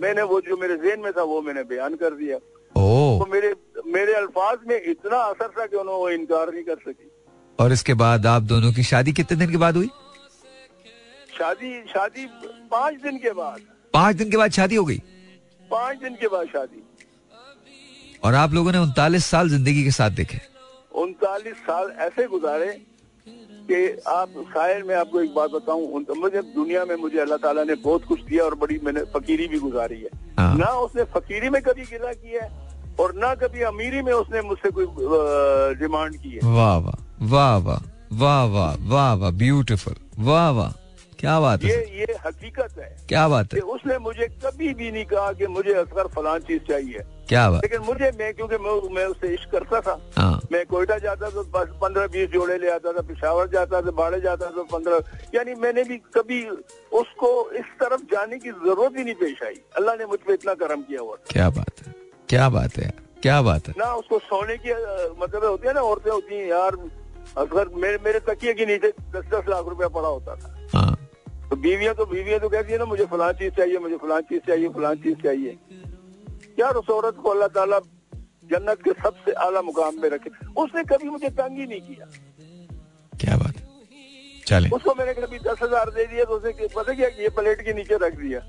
मैंने वो जो मेरे जहन में था वो मैंने बयान कर दिया। तो मेरे मेरे अल्फाज में इतना असर था कि उन्होंने वो इनकार नहीं कर सकी। और इसके बाद आप दोनों की शादी कितने दिन के बाद हुई? शादी शादी पाँच दिन के बाद। पाँच दिन के बाद शादी हो गई? पाँच दिन के बाद शादी। और आप लोगों ने उनतालीस साल ज़िंदगी के साथ देखे। उनतालीस साल ऐसे गुजारे कि आप शायर में आपको एक बात बताऊँ उन- मुझे दुनिया में मुझे अल्लाह ताला ने बहुत कुछ दिया और बड़ी मैंने फकीरी भी गुजारी है हाँ। ना उसने फकीरी में कभी गिला किया है और ना कभी अमीरी में उसने मुझसे कोई डिमांड की है वाह वाह वाह वाह वाह वाह वाह वाह ब्यूटिफुल वाह वाह क्या बात है ये सर? ये हकीकत है क्या बात है उसने मुझे कभी भी नहीं कहा कि मुझे असगर फलान चीज़ चाहिए क्या बात? लेकिन मुझे मैं क्योंकि मैं, मैं उससे इश्क करता था। हाँ। मैं कोयटा जाता तो बस पंद्रह बीस जोड़े ले आता था पिशावर जाता था बाड़े जाता तो पंद्रह। यानी मैंने भी कभी उसको इस तरफ़ जाने की ज़रूरत ही नहीं पेश आई। अल्लाह ने मुझ पर इतना करम किया हुआ क्या बात है? क्या बात है? क्या बात है? ना उसको सोने की मतलब होती है ना औरतें होती हैं यार अगर मेरे मेरे तकिए के नीचे दस दस लाख रुपया पड़ा होता था। हाँ। तो बीवियाँ तो बीवियाँ तो कहती है ना मुझे फलान चीज़ चाहिए मुझे फलान चीज़ चाहिए फलान चीज़ चाहिए। यार उस औरत को अल्लाह ताला जन्नत के सबसे आला मुकाम पे रखे। उसने कभी मुझे तंग ही नहीं किया। क्या बात? चले। उसको मैंने कभी दस हज़ार दे दिया तो उसने पता क्या किया? प्लेट के नीचे रख दिया।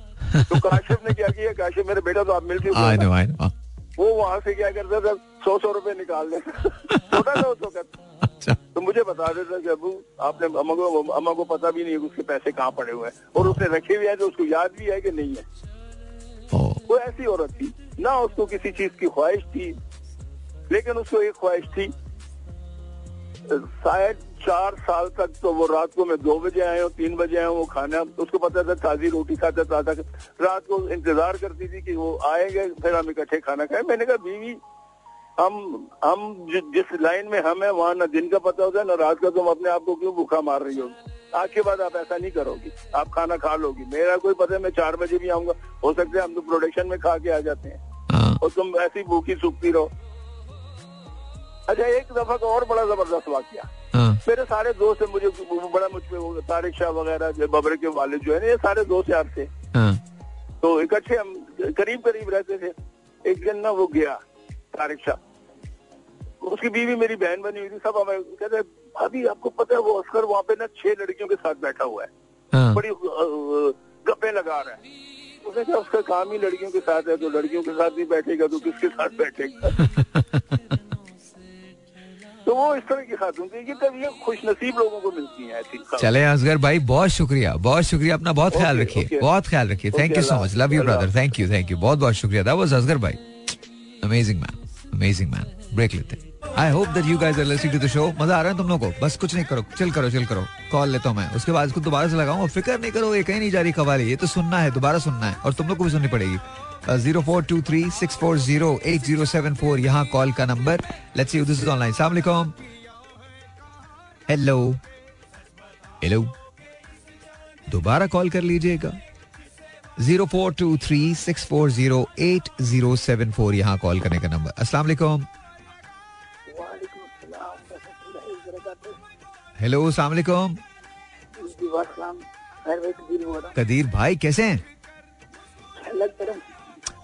तो काशिफ ने क्या किया? काशिफ मेरे बेटा तो आप मिलते हो। वो वहाँ से क्या करता था? सौ सौ रुपए निकाल लेता छोटा था उस वक्त अच्छा। तो मुझे बता देता कि अबू आपने अम्मा को अम्मा को पता भी नहीं है उसके पैसे कहाँ पड़े हुए हैं। और उसने रखे भी हैं तो उसको याद भी है कि नहीं है? वो ऐसी औरत थी। ना उसको किसी चीज़ की ख्वाहिश थी, लेकिन उसको एक ख्वाहिश थी। शायद चार साल तक तो वो रात को मैं दो बजे आया हूँ, तीन बजे आया हूँ, वो खाना, उसको पता था ताजी रोटी खाता, ताज़ा रात को इंतज़ार करती थी कि वो आएँगे, फिर हम इकट्ठे खाना खाए। मैंने कहा, बीवी हम हम जिस लाइन में हम है वहाँ ना दिन का पता होता है ना रात का तुम अपने आप को क्यों भूखा मार रही हो? आज के बाद आप ऐसा नहीं करोगी। आप खाना खा लोगी। मेरा कोई पता है मैं चार बजे भी आऊँगा। हो सकता है हम तो प्रोडक्शन में खा के आ जाते हैं। हाँ। और तुम ऐसी भूखी सूखती रहो। अच्छा एक दफ़ा का और बड़ा ज़बरदस्त वाक्य। हाँ। मेरे सारे दोस्त है मुझे बड़ा मुझ पे तारिक शाह वगैरह जो बबरे के वाले जो है ना ये सारे दोस्त यार थे। हाँ। तो इकट्ठे हम करीब करीब रहते थे। एक दिन ना वो गया तारिक शाह। उसकी बीवी मेरी बहन बनी हुई थी सब हमें कहते अभी आपको पता है वो अस्कर वहाँ पे ना छह लड़कियों के साथ बैठा हुआ है। हाँ। बड़ी गप्पे लगा रहा है। उसने कहा उसका काम ही लड़कियों के साथ है तो लड़कियों के साथ नहीं बैठेगा तो किसके साथ बैठेगा? तो वो इस तरह की खातून थी कि तब ये खुश नसीब लोगों को मिलती है ऐसी चले असगर भाई बहुत शुक्रिया बहुत शुक्रिया अपना बहुत ख्याल रखिए बहुत ख्याल रखिए। Thank you so much love you brother thank you thank you बहुत बहुत शुक्रिया। दैट वाज असगर भाई amazing man amazing man break लेते I hope that you guys are listening to the show मज़ा आ रहा है तुम लोगों को? बस कुछ नहीं करो। चिल करो चिल करो। कॉल लेता हूँ मैं। उसके बाद इसको दोबारा से लगाऊँ फ़िक्र नहीं करो, ये कहीं नहीं जा रही कवाली ये तो सुनना है, दोबारा सुनना है। और तुम लोग को भी सुननी पड़ेगी। Zero four two three six four zero eight zero seven four, यहाँ कॉल का number. Let's see this is online सलाम हेलो हेलो दोबारा कॉल कर लीजिएगा। Zero four two three six four zero eight zero seven four, यहाँ call करने का number. अस्सलाम वालेकुम। हेलो अस्सलाम वालेकुम कदीर भाई कैसे हैं?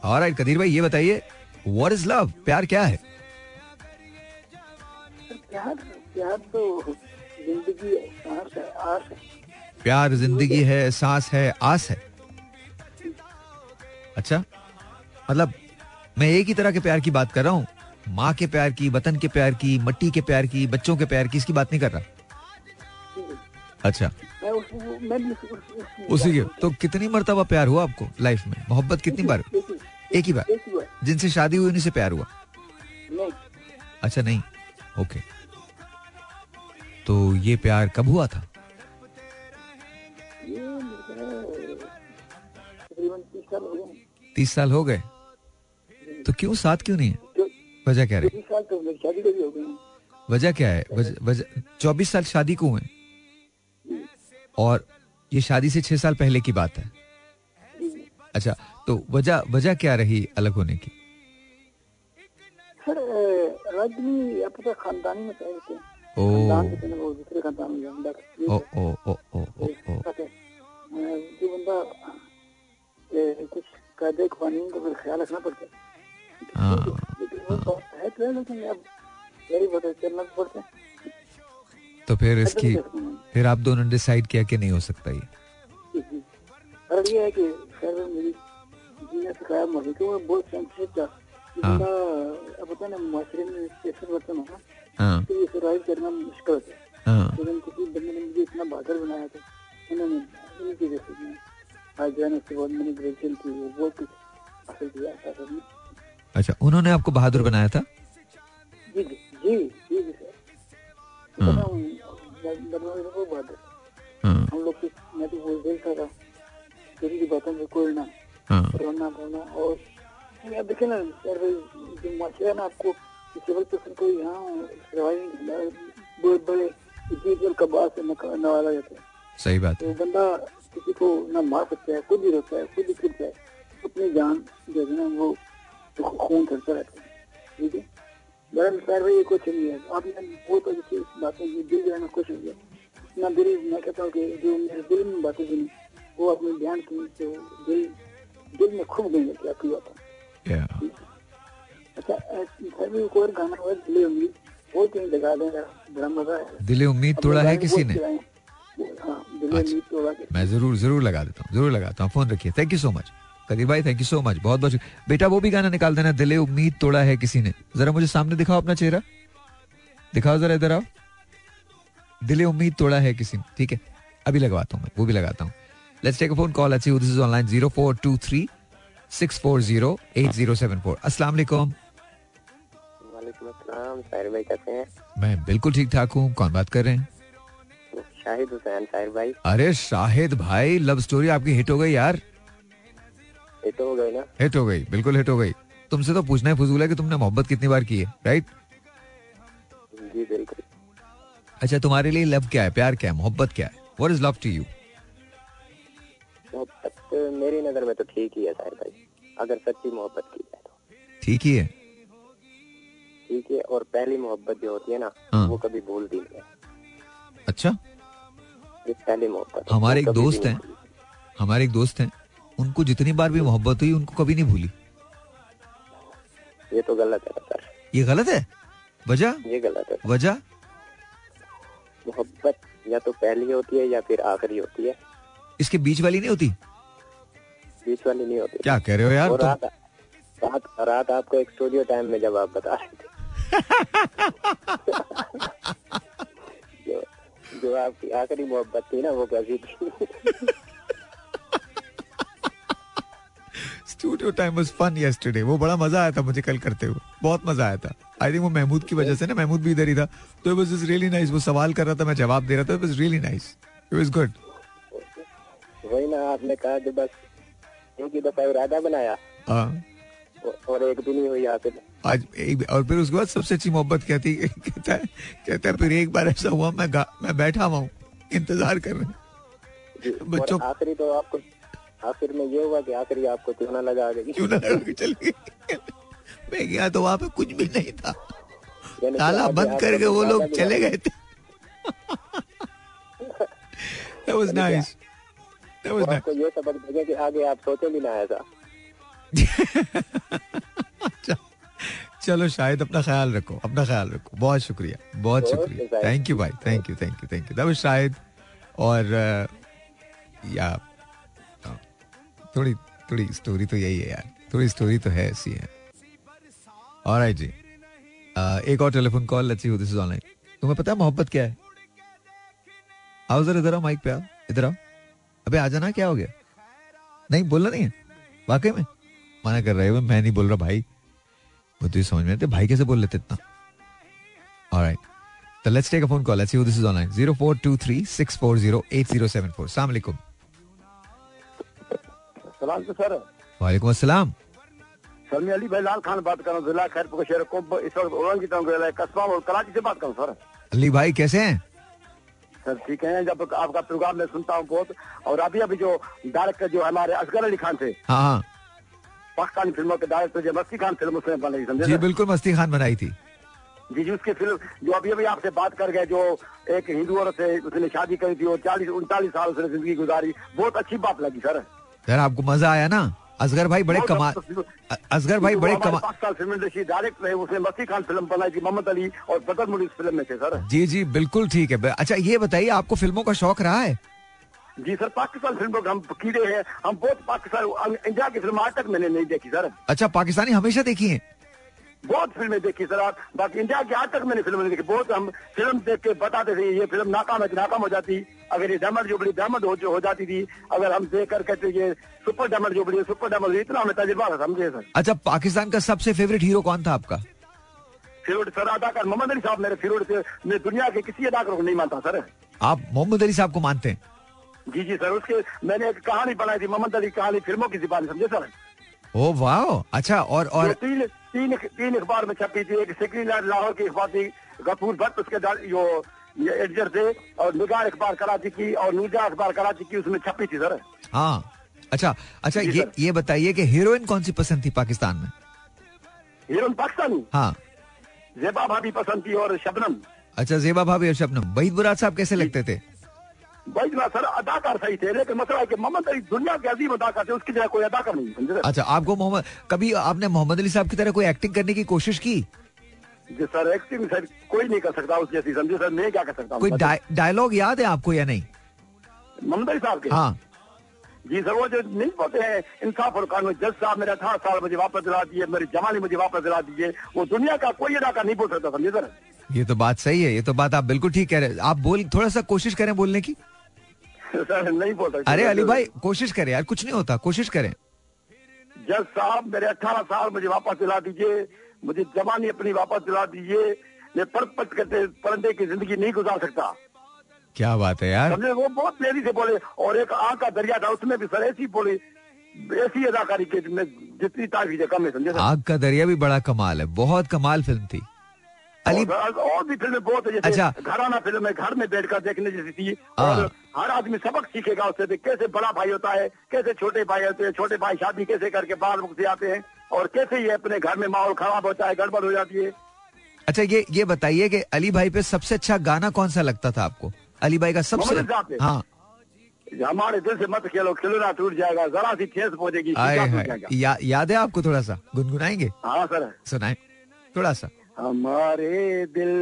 और कदीर भाई ये बताइए व्हाट इज़ लव प्यार क्या है? प्यार प्यार तो ज़िंदगी है सांस है आस है। प्यार ज़िंदगी है सांस है आस है। अच्छा मतलब मैं एक ही तरह के प्यार की बात कर रहा हूँ। माँ के प्यार की वतन के प्यार की मट्टी के प्यार की बच्चों के प्यार की इसकी बात नहीं कर रहा। अच्छा। मैं उस, मैं उस, उस, उसी के तो कितनी मरतबा प्यार हुआ आपको लाइफ में? मोहब्बत कितनी बार? एक ही बार? जिनसे शादी हुई उन्हीं से प्यार हुआ? अच्छा नहीं। ओके। तो ये प्यार कब हुआ था? तीस साल हो गए। तो क्यों साथ क्यों नहीं है? वजह क्या रही? तो हो वजह क्या है? वजह चौबीस साल शादी को हुए। और ये शादी से छह साल पहले की बात है। अच्छा तो वजह वजह क्या रही अलग होने की? सर खानदानी में थे। ओ। खानदान से पहले वो दूसरे खानदान में ओ ओ ओ ओ ओ ओ। जो बंदा कुछ कायदे कानून का फिर ख्याल रखना पड़ता है। लेकिन वो बात लेकिन अब मेरी वजह चलना पड़ता है तो फिर इसकी फिर आप दोनों डिसाइड किया कि नहीं हो सकता ये। और ये है कि खैर मेरी जीने सिखाया मुझे कि वो बहुत सेंसिटिव था। हाँ। अब पता ना माशरे में कैसे बर्तन होना हाँ। तो ये सर्वाइव करना मुश्किल होता हाँ। लेकिन किसी बंदे ने मुझे इतना बहादुर बनाया था उन्होंने उन्हीं वजह से मैं आज जो उसके बाद मैंने ग्रेजुएशन की वो बहुत कुछ हासिल किया था। सर अच्छा उन्होंने आपको बहादुर बनाया था? जी जी जी जी जी सर। हाँ। पता ब- बदमाश लोग बहुत बहादुर हम लोग मैं तो बोल देखता था किसी की बातों में कोई ना रोना बोलना और अब देखिए ना सर जो माशरा है ना आपको केवल पर्सन को यहाँ बहुत बड़े नवाला जाता है सही बात है तो बंदा किसी को ना मार सकता है खुद ही रोता है खुद ही फिरता है अपनी जान जो है ना वो खून चलता रहता है ठीक है भाई ये कुछ नहीं है। आपने बहुत अच्छी बातें की दिल जो है ना खुश हो गया दिल मैं कहता हूँ कि जो मेरे दिल में बातें सुनी वो अपने ध्यान की तो दिल दिल में खूब गई लेती आपकी बातें अच्छा सर भी एक और गाना हुआ दिले उम्मीद। वो कहीं लगा देगा बड़ा मज़ा है दिले उम्मीद तोड़ा है किसी ने? हाँ दिले उम्मीद तोड़ा मैं ज़रूर ज़रूर लगा देता हूँ ज़रूर लगाता हूँ। फ़ोन रखिए। Thank you so much Qadeer भाई थैंक यू सो मच बहुत बहुत। बेटा वो भी गाना निकाल देना। दिले उम्मीद तोड़ा है किसी ने। जरा मुझे सामने दिखाओ अपना चेहरा। दिखाओ जरा इधर आओ। दिले उम्मीद तोड़ा है किसी ने। ठीक है अभी लगवाता हूँ मैं वो भी लगाता हूँ। Let's take a phone call अच्छी this is online zero four two three six four zero eight zero seven four अस्सलाम वालेकुम। मैं बिल्कुल ठीक ठाक हूँ। कौन बात कर रहे हैं? शाहिद हुसैन भाई। अरे शाहिद भाई लव स्टोरी आपकी हिट हो गई यार। तो हो गई ना? हिट हो गई बिल्कुल हिट हो गई। तुमसे तो पूछना ही फजूल है कि तुमने मोहब्बत कितनी बार की है राइट जी बिल्कुल। अच्छा तुम्हारे लिए लव क्या है प्यार क्या है मोहब्बत क्या है? What is love to you मोहब्बत मेरी नज़र में तो ठीक ही है साहिर भाई। अगर सच्ची मोहब्बत की जाए तो। ठीक ही है? ठीक है और पहली मोहब्बत जो होती है ना हाँ। वो कभी भूलती नहीं अच्छा। पहली मोहब्बत हमारे एक दोस्त हैं। हमारे एक दोस्त हैं। उनको जितनी बार भी मोहब्बत हुई उनको कभी नहीं भूली। ये तो गलत है सर। ये गलत है? वजह? ये गलत है। वजह? मोहब्बत या तो पहली होती है या फिर आखिरी होती है। इसके बीच वाली नहीं होती? बीच वाली नहीं होती। क्या कह रहे हो यार रात रात रात आपको एक स्टूडियो टाइम में जब आप बता रहे थे। जो जो आपकी आखिरी मोहब्बत थी ना वो कैसी थी studio time was fun yesterday वो बड़ा मज़ा आया था मुझे कल करते हुए। बहुत मज़ा आया था। आई थिंक वो महमूद की वजह से ना महमूद भी इधर ही था। तो इट वाज रियली नाइस वो सवाल कर रहा था मैं जवाब दे रहा था it was really nice it was good वही ना आपने कहा कि बस एक ही दफ़ा इरादा बनाया। हाँ। और एक दिन ही हुई आखिर आज एक और फिर उसके बाद सबसे अच्छी मोहब्बत क्या थी? कहता है कहता है फिर एक बार ऐसा हुआ मैं मैं बैठा हुआ हूँ। इंतज़ार कर रहे हैं। बच्चों- आखिरी तो आपको आखिर में ये हुआ कि आखिरी आपको चूना लगा गई क्यों ना लगा के चल मैं गया तो वहाँ पे कुछ भी नहीं था। ताला बंद करके वो लोग चले गए थे। That was nice. That was nice. ये सबक देगा कि आगे आप सोचे भी ना ऐसा। अच्छा। चलो शायद अपना ख्याल रखो अपना ख्याल रखो। बहुत शुक्रिया बहुत शुक्रिया। थैंक यू भाई thank you thank you thank you शायद और या थोड़ी थोड़ी स्टोरी तो यही है यार। थोड़ी स्टोरी तो है ऐसी है। ऑलराइट जी। अ, एक और telephone call let's see this is online तुम्हें पता है मोहब्बत क्या है? आओ जरा इधर आओ माइक पे आओ। इधर आओ। अबे आ जाना क्या हो गया? नहीं बोलना नहीं है? वाकई में? मना कर रहे हो मैं नहीं बोल रहा भाई। वो तुझे समझ में आते भाई कैसे बोल लेते इतना? ऑलराइट तो let's take a phone call let's see this is online 0423640807 अस्सलाम वालेकुम। सलाम तो सर। वालेकुम अस्सलाम। सर मैं अली भाई लाल खान बात कर रहा हूँ जिला खैरपुर शहर को इस वक्त औरंग कस्बा और कराची से बात कर रहा हूँ सर। अली भाई कैसे हैं? सर ठीक है। जब आपका प्रोग्राम मैं सुनता हूँ बहुत और अभी अभी जो डायरेक्टर जो हमारे असगर अली खान थे हाँ हाँ। पाकिस्तानी फ़िल्मों के डायरेक्टर जो मस्ती खान फ़िल्म उसने बनाई समझे जी बिल्कुल मस्ती खान बनाई थी। जी जी उसकी फ़िल्म जो अभी अभी आपसे बात कर गए जो एक हिंदू औरत से उसने शादी करी थी और चालीस उनतालीस साल उसने ज़िंदगी गुजारी। बहुत अच्छी बात लगी सर। सर आपको मज़ा आया ना? असगर भाई बड़े कमाल असगर भाई बड़े कमाल पाकिस्तान फ़िल्म इंडस्ट्री डायरेक्ट रहे उसने मसी खान फ़िल्म बनाई थी मोहम्मद अली और फ़िल्म में थे सर। जी जी बिल्कुल ठीक है। अच्छा ये बताइए आपको फ़िल्मों का शौक रहा है? जी सर पाकिस्तान फ़िल्म हम कीड़े हैं हम बहुत पाकिस्तान इंडिया की फ़िल्म आज तक मैंने नहीं देखी सर। अच्छा पाकिस्तानी हमेशा देखी है? बहुत फ़िल्में देखी सर आप। बाकी इंडिया की आज तक मैंने फ़िल्म नहीं देखी। बहुत हम फ़िल्म देख के बताते थे ये फ़िल्म नाकाम है नाकाम हो जाती। अगर ये डायमंड जुबली डायमंड हो, हो जाती थी अगर हम देख कर कहते ये super diamond jubilee super diamond इतना हमें तजुर्बा था समझे सर? अच्छा पाकिस्तान का सबसे फेवरेट हीरो कौन था आपका? फिरोड सर अदाकार मोहम्मद अली साहब मेरे फिरोड से मैं दुनिया के किसी अदाकार को नहीं मानता सर। आप मोहम्मद अली साहब को मानते हैं? जी जी सर उसके मैंने एक कहानी बनाई थी मोहम्मद अली कहानी फ़िल्मों की ज़ुबान समझे सर? ओ वाह अच्छा और और तीन तीन तीन अखबार में छपी थी एक सिकरी लाहौर की अखबार थी गफूर भट्ट उसके ये एडिटर थे और निगार अखबार कराची की और नूरजा अखबार कराची की उसमें छपी थी सर हाँ अच्छा अच्छा ये सर। ये बताइए कि हीरोइन कौन सी पसंद थी पाकिस्तान में हीरोइन पाकिस्तानी हाँ जेबा भाभी पसंद थी और शबनम अच्छा जेबा भाभी और शबनम वहीद बुराद साहब कैसे लगते थे भाई सर अदाकार सही थे लेकिन मसला है कि मोहम्मद अली दुनिया के अजीम अदाकार थे उसकी जगह कोई अदाकार नहीं समझे अच्छा आपको मोहम्मद कभी आपने मोहम्मद अली साहब की तरह कोई एक्टिंग करने की कोशिश की? जी सर एक्टिंग सर कोई नहीं कर सकता उस जैसी समझे सर मैं क्या कर सकता कोई हूँ डाय- डायलॉग याद है आपको या नहीं? मोहम्मद अली साहब के? हाँ। जी सर वो जो नहीं बोलते हैं इंसाफ और कानून जज साहब मेरे अठारह साल मुझे वापस दिला दिए मेरी जवानी मुझे वापस दिला दीजिए वो दुनिया का कोई अदाकार नहीं बोल सकता समझे सर? ये तो बात सही है ये तो बात आप बिल्कुल ठीक कह रहे हैं। आप बोल थोड़ा सा कोशिश करें बोलने की। नहीं बोल सकते अरे अली भाई कोशिश करें यार कुछ नहीं होता कोशिश करें। जज साहब मेरे अठारह साल मुझे वापस दिला दीजिए मुझे जवानी अपनी वापस दिला दीजिए मैं पढ़ पढ़ करते परंदे की ज़िंदगी नहीं गुजार सकता। क्या बात है यार। समझे वो बहुत प्यारी से बोले और एक आँख का दरिया था उसमें भी सर ऐसी बोली ऐसी अदाकारी की जितनी तारीफ़ कम है समझे आग का दरिया भी बड़ा कमाल है बहुत कमाल फ़िल्म थी। अली और, और भी फ़िल्में बहुत है जैसे अच्छा। घराना फ़िल्म है घर में बैठकर देखने जैसी थी। हाँ। और हर आदमी सबक सीखेगा उससे भी कैसे बड़ा भाई होता है कैसे छोटे भाई होते हैं छोटे भाई शादी कैसे करके बाल मुख से आते हैं और कैसे ये अपने घर में माहौल खराब होता है गड़बड़ हो जाती है। अच्छा ये ये बताइए कि अली भाई पे सबसे अच्छा गाना कौन सा लगता था आपको? अली भाई का सबसे? हाँ। हमारे दिल से मत खेलो खिलौना टूट जाएगा जरा सी ठेस पहुंचेगी। या, याद है आपको थोड़ा सा? गुनगुनाएँगे? हाँ सर। सुनाए। थोड़ा सा। हमारे दिल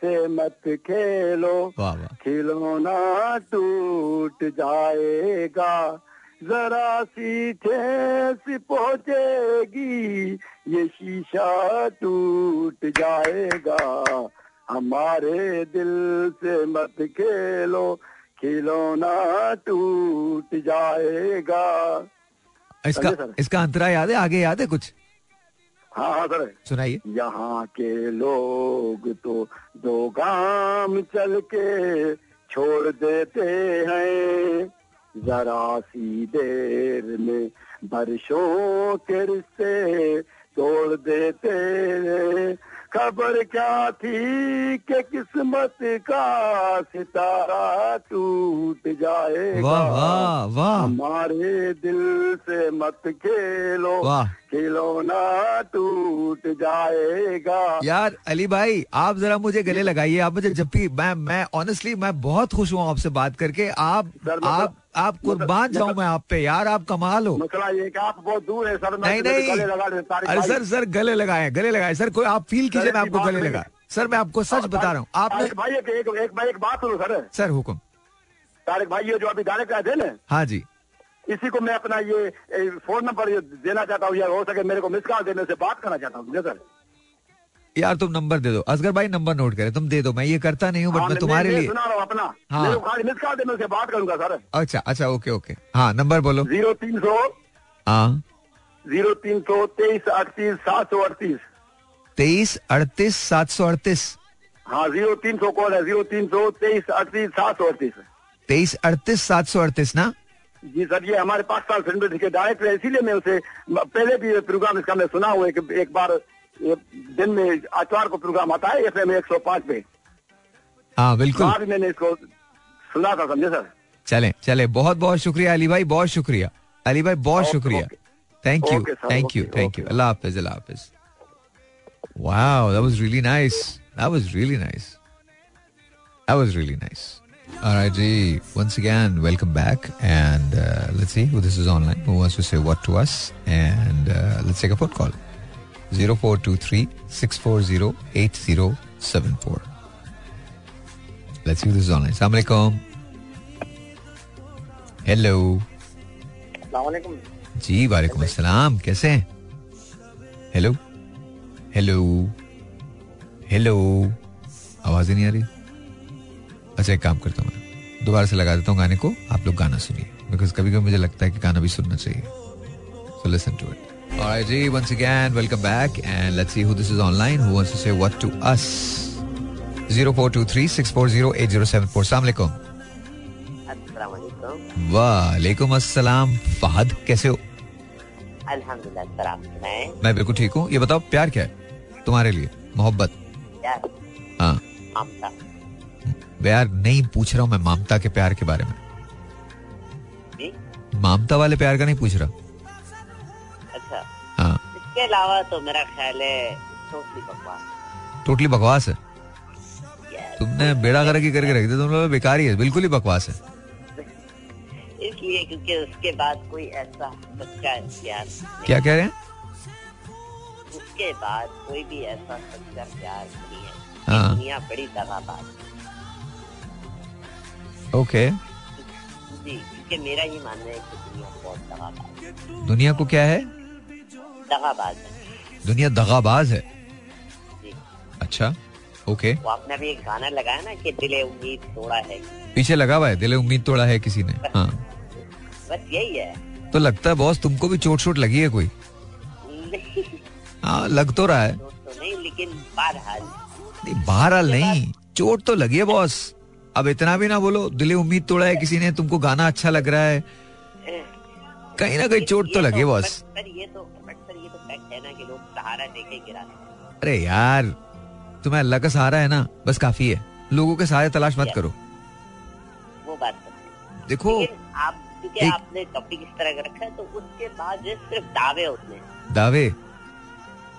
से मत खेलो। खिलौना टूट जाएगा जरा सी ठेस पहुंचेगी ये शीशा टूट जाएगा। हमारे दिल से मत खेलो खिलौना टूट जाएगा। इसका? इसका अंतरा याद है आगे याद है कुछ? हाँ हाँ सर सुनाइए। यहाँ के लोग तो दो गाम चल के छोड़ देते हैं। जरा सी देर में बरसों के रिश्ते तोड़ देते हैं। खबर क्या थी कि किस्मत का सितारा टूट जाएगा? वाह वाह वाह। हमारे दिल से मत खेलो खिलौना टूट जाएगा। यार अली भाई आप जरा मुझे गले लगाइए। आप मुझे जब भी मैं मैं ऑनेस्टली मैं बहुत खुश हूँ आपसे बात करके। आप मतलब- आप आप कुर्बान मतलब- जाऊँ मैं आप पे यार आप कमाल हो। मसला ये कि आप बहुत दूर है सर नहीं नहीं। गले लगा तारिक अरे सर सर गले लगाए गले लगाए सर कोई आप फील कीजिए मैं आपको गले। लगा। सर मैं आपको सच बता रहा हूँ आपने भाई एक एक एक, एक बात सुनो सर। सर हुक्म। तारिक भाई ये जो अभी गाने का थे ना हाँ जी। इसी को मैं अपना ये फ़ोन नंबर देना चाहता हूँ या हो सके मेरे को मिस कॉल देने से बात करना चाहता हूँ सर? यार तुम नंबर दे दो। असगर भाई नंबर नोट करे तुम दे दो मैं ये करता नहीं हूँ बट हाँ, मैं तुम्हारे लिए हूँ अच्छा अच्छा ओके ओके हाँ नंबर बोलो। ज़ीरो तीन सौ हाँ। ज़ीरो तीन सौ तेईस अड़तीस सात सौ अड़तीस। तेईस अड़तीस सात सौ अड़तीस। हाँ ज़ीरो तीन सौ कॉल है? ज़ीरो तीन सौ तेईस अड़तीस सात सौ अड़तीस। तेईस अड़तीस सात सौ अड़तीस ना? जी सर ये हमारे साल फ़िल्म के डायरेक्टर है इसीलिए मैं उसे पहले भी प्रोग्राम इसका मैं सुना हुआ है कि एक बार ये दिन में आतवार को प्रोग्राम आता है एफ़ एम एक सौ पाँच पे हाँ बिल्कुल भी मैंने इसको सुना था समझे सर चले चले बहुत बहुत शुक्रिया अली भाई बहुत शुक्रिया अली भाई बहुत शुक्रिया। Thank you thank you thank you. Allah हाफिज अल्लाह हाफिज Wow, that was really nice. That was really nice. That was really nice. All right, G. Once again, welcome back, and uh, let's see who this is online. Who wants to say what to us? And uh, let's take a phone call. Six four zero eight zero seven four. Let's see who this is online. Assalamu alaikum. Hello. वालेकुम जी वालेकुम अस्सलाम. कैसे हैं? Hello hello hello आवाज़ ही नहीं आ रही. अच्छा एक काम करता हूँ मैं. दोबारा से लगा देता हूँ गाने को. आप लोग गाना सुनिए. बिकॉज़ कभी कभी मुझे लगता है कि गाना भी सुनना चाहिए. So listen to it Alright, जी, once again, welcome back, and let's see who this is online. Who wants to say what to us? 0423-640-8074. Assalamu alaikum. अस्सलाम वालेकुम अस्सलाम फहद कैसे हो? अल्हम्दुलिल्लाह सर आप सुनाएँ? मैं बिल्कुल ठीक हूँ। ये बताओ प्यार क्या है तुम्हारे लिए? मोहब्बत? हाँ। ममता। यार नहीं पूछ रहा हूँ मैं मामता के प्यार के बारे में। मामता वाले प्यार का नहीं पूछ रहा? इसके अलावा तो मेरा ख्याल है टोटली बकवास। टोटली बकवास है? तुमने बेड़ा गर्क ही करके रख दिया तुम लोग बेकार ही है बिल्कुल ही बकवास है। इसलिए क्योंकि उसके बाद कोई ऐसा सच्चा प्यार क्या कह रहे हैं? उसके बाद कोई भी ऐसा सच्चा प्यार नहीं है। हाँ। दुनिया बड़ी दगाबाज। ओके। जी क्योंकि मेरा ये मानना है कि दुनिया बहुत दगाबाज दुनिया को क्या है? दगाबाज। है दुनिया दगाबाज है? अच्छा ओके वो आपने अभी एक गाना लगाया ना कि दिले उम्मीद तोड़ा है। पीछे लगा हुआ है दिले उम्मीद तोड़ा है किसी ने? हाँ। बस यही है। तो लगता है बॉस तुमको भी चोट चोट लगी है कोई? हाँ लग तो रहा है। तो नहीं लेकिन बहरहाल। नहीं बहरहाल नहीं। चोट तो लगी है बॉस। अब इतना भी ना बोलो दिले उम्मीद तोड़ा है किसी ने तुमको गाना अच्छा लग रहा है। कहीं ना कहीं चोट तो लगी बॉस। पर- ये तो तो है सहारा देके गिराते हैं अरे यार तुम्हें अल्लाह का सहारा है ना? बस काफ़ी है। लोगों के सहारे तलाश मत करो। वो बात तो देखो आप क्योंकि आपने टॉपिक इस तरह का रखा है तो उसके बाद सिर्फ़ दावे होते हैं। दावे?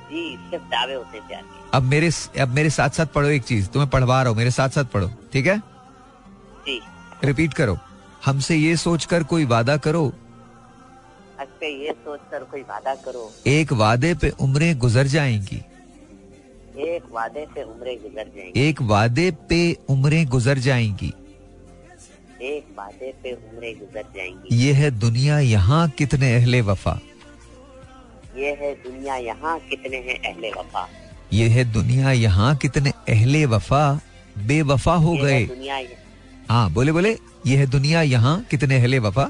जी सिर्फ़ दावे होते हैं प्यार अब मेरे अब मेरे साथ साथ पढ़ो एक चीज़। तुम्हें पढ़वा रहा हूँ मेरे साथ साथ पढ़ो ठीक है? जी। रिपीट करो। हमसे ये सोचकर कोई वादा करो हँसते ये सोचकर कोई वादा करो। एक वादे पे उम्रें गुजर जाएँगी। एक वादे से उम्रें गुजर जाएँगी। एक वादे पे उम्रें गुजर जाएँगी। एक वादे पे उम्रें गुजर जाएँगी। ये है दुनिया यहाँ कितने अहले वफा। ये है दुनिया यहाँ कितने हैं अहले वफा। ये है दुनिया यहाँ कितने अहले वफा। बेवफा हो गए। हाँ बोले बोले ये है दुनिया यहाँ कितने अहले वफा।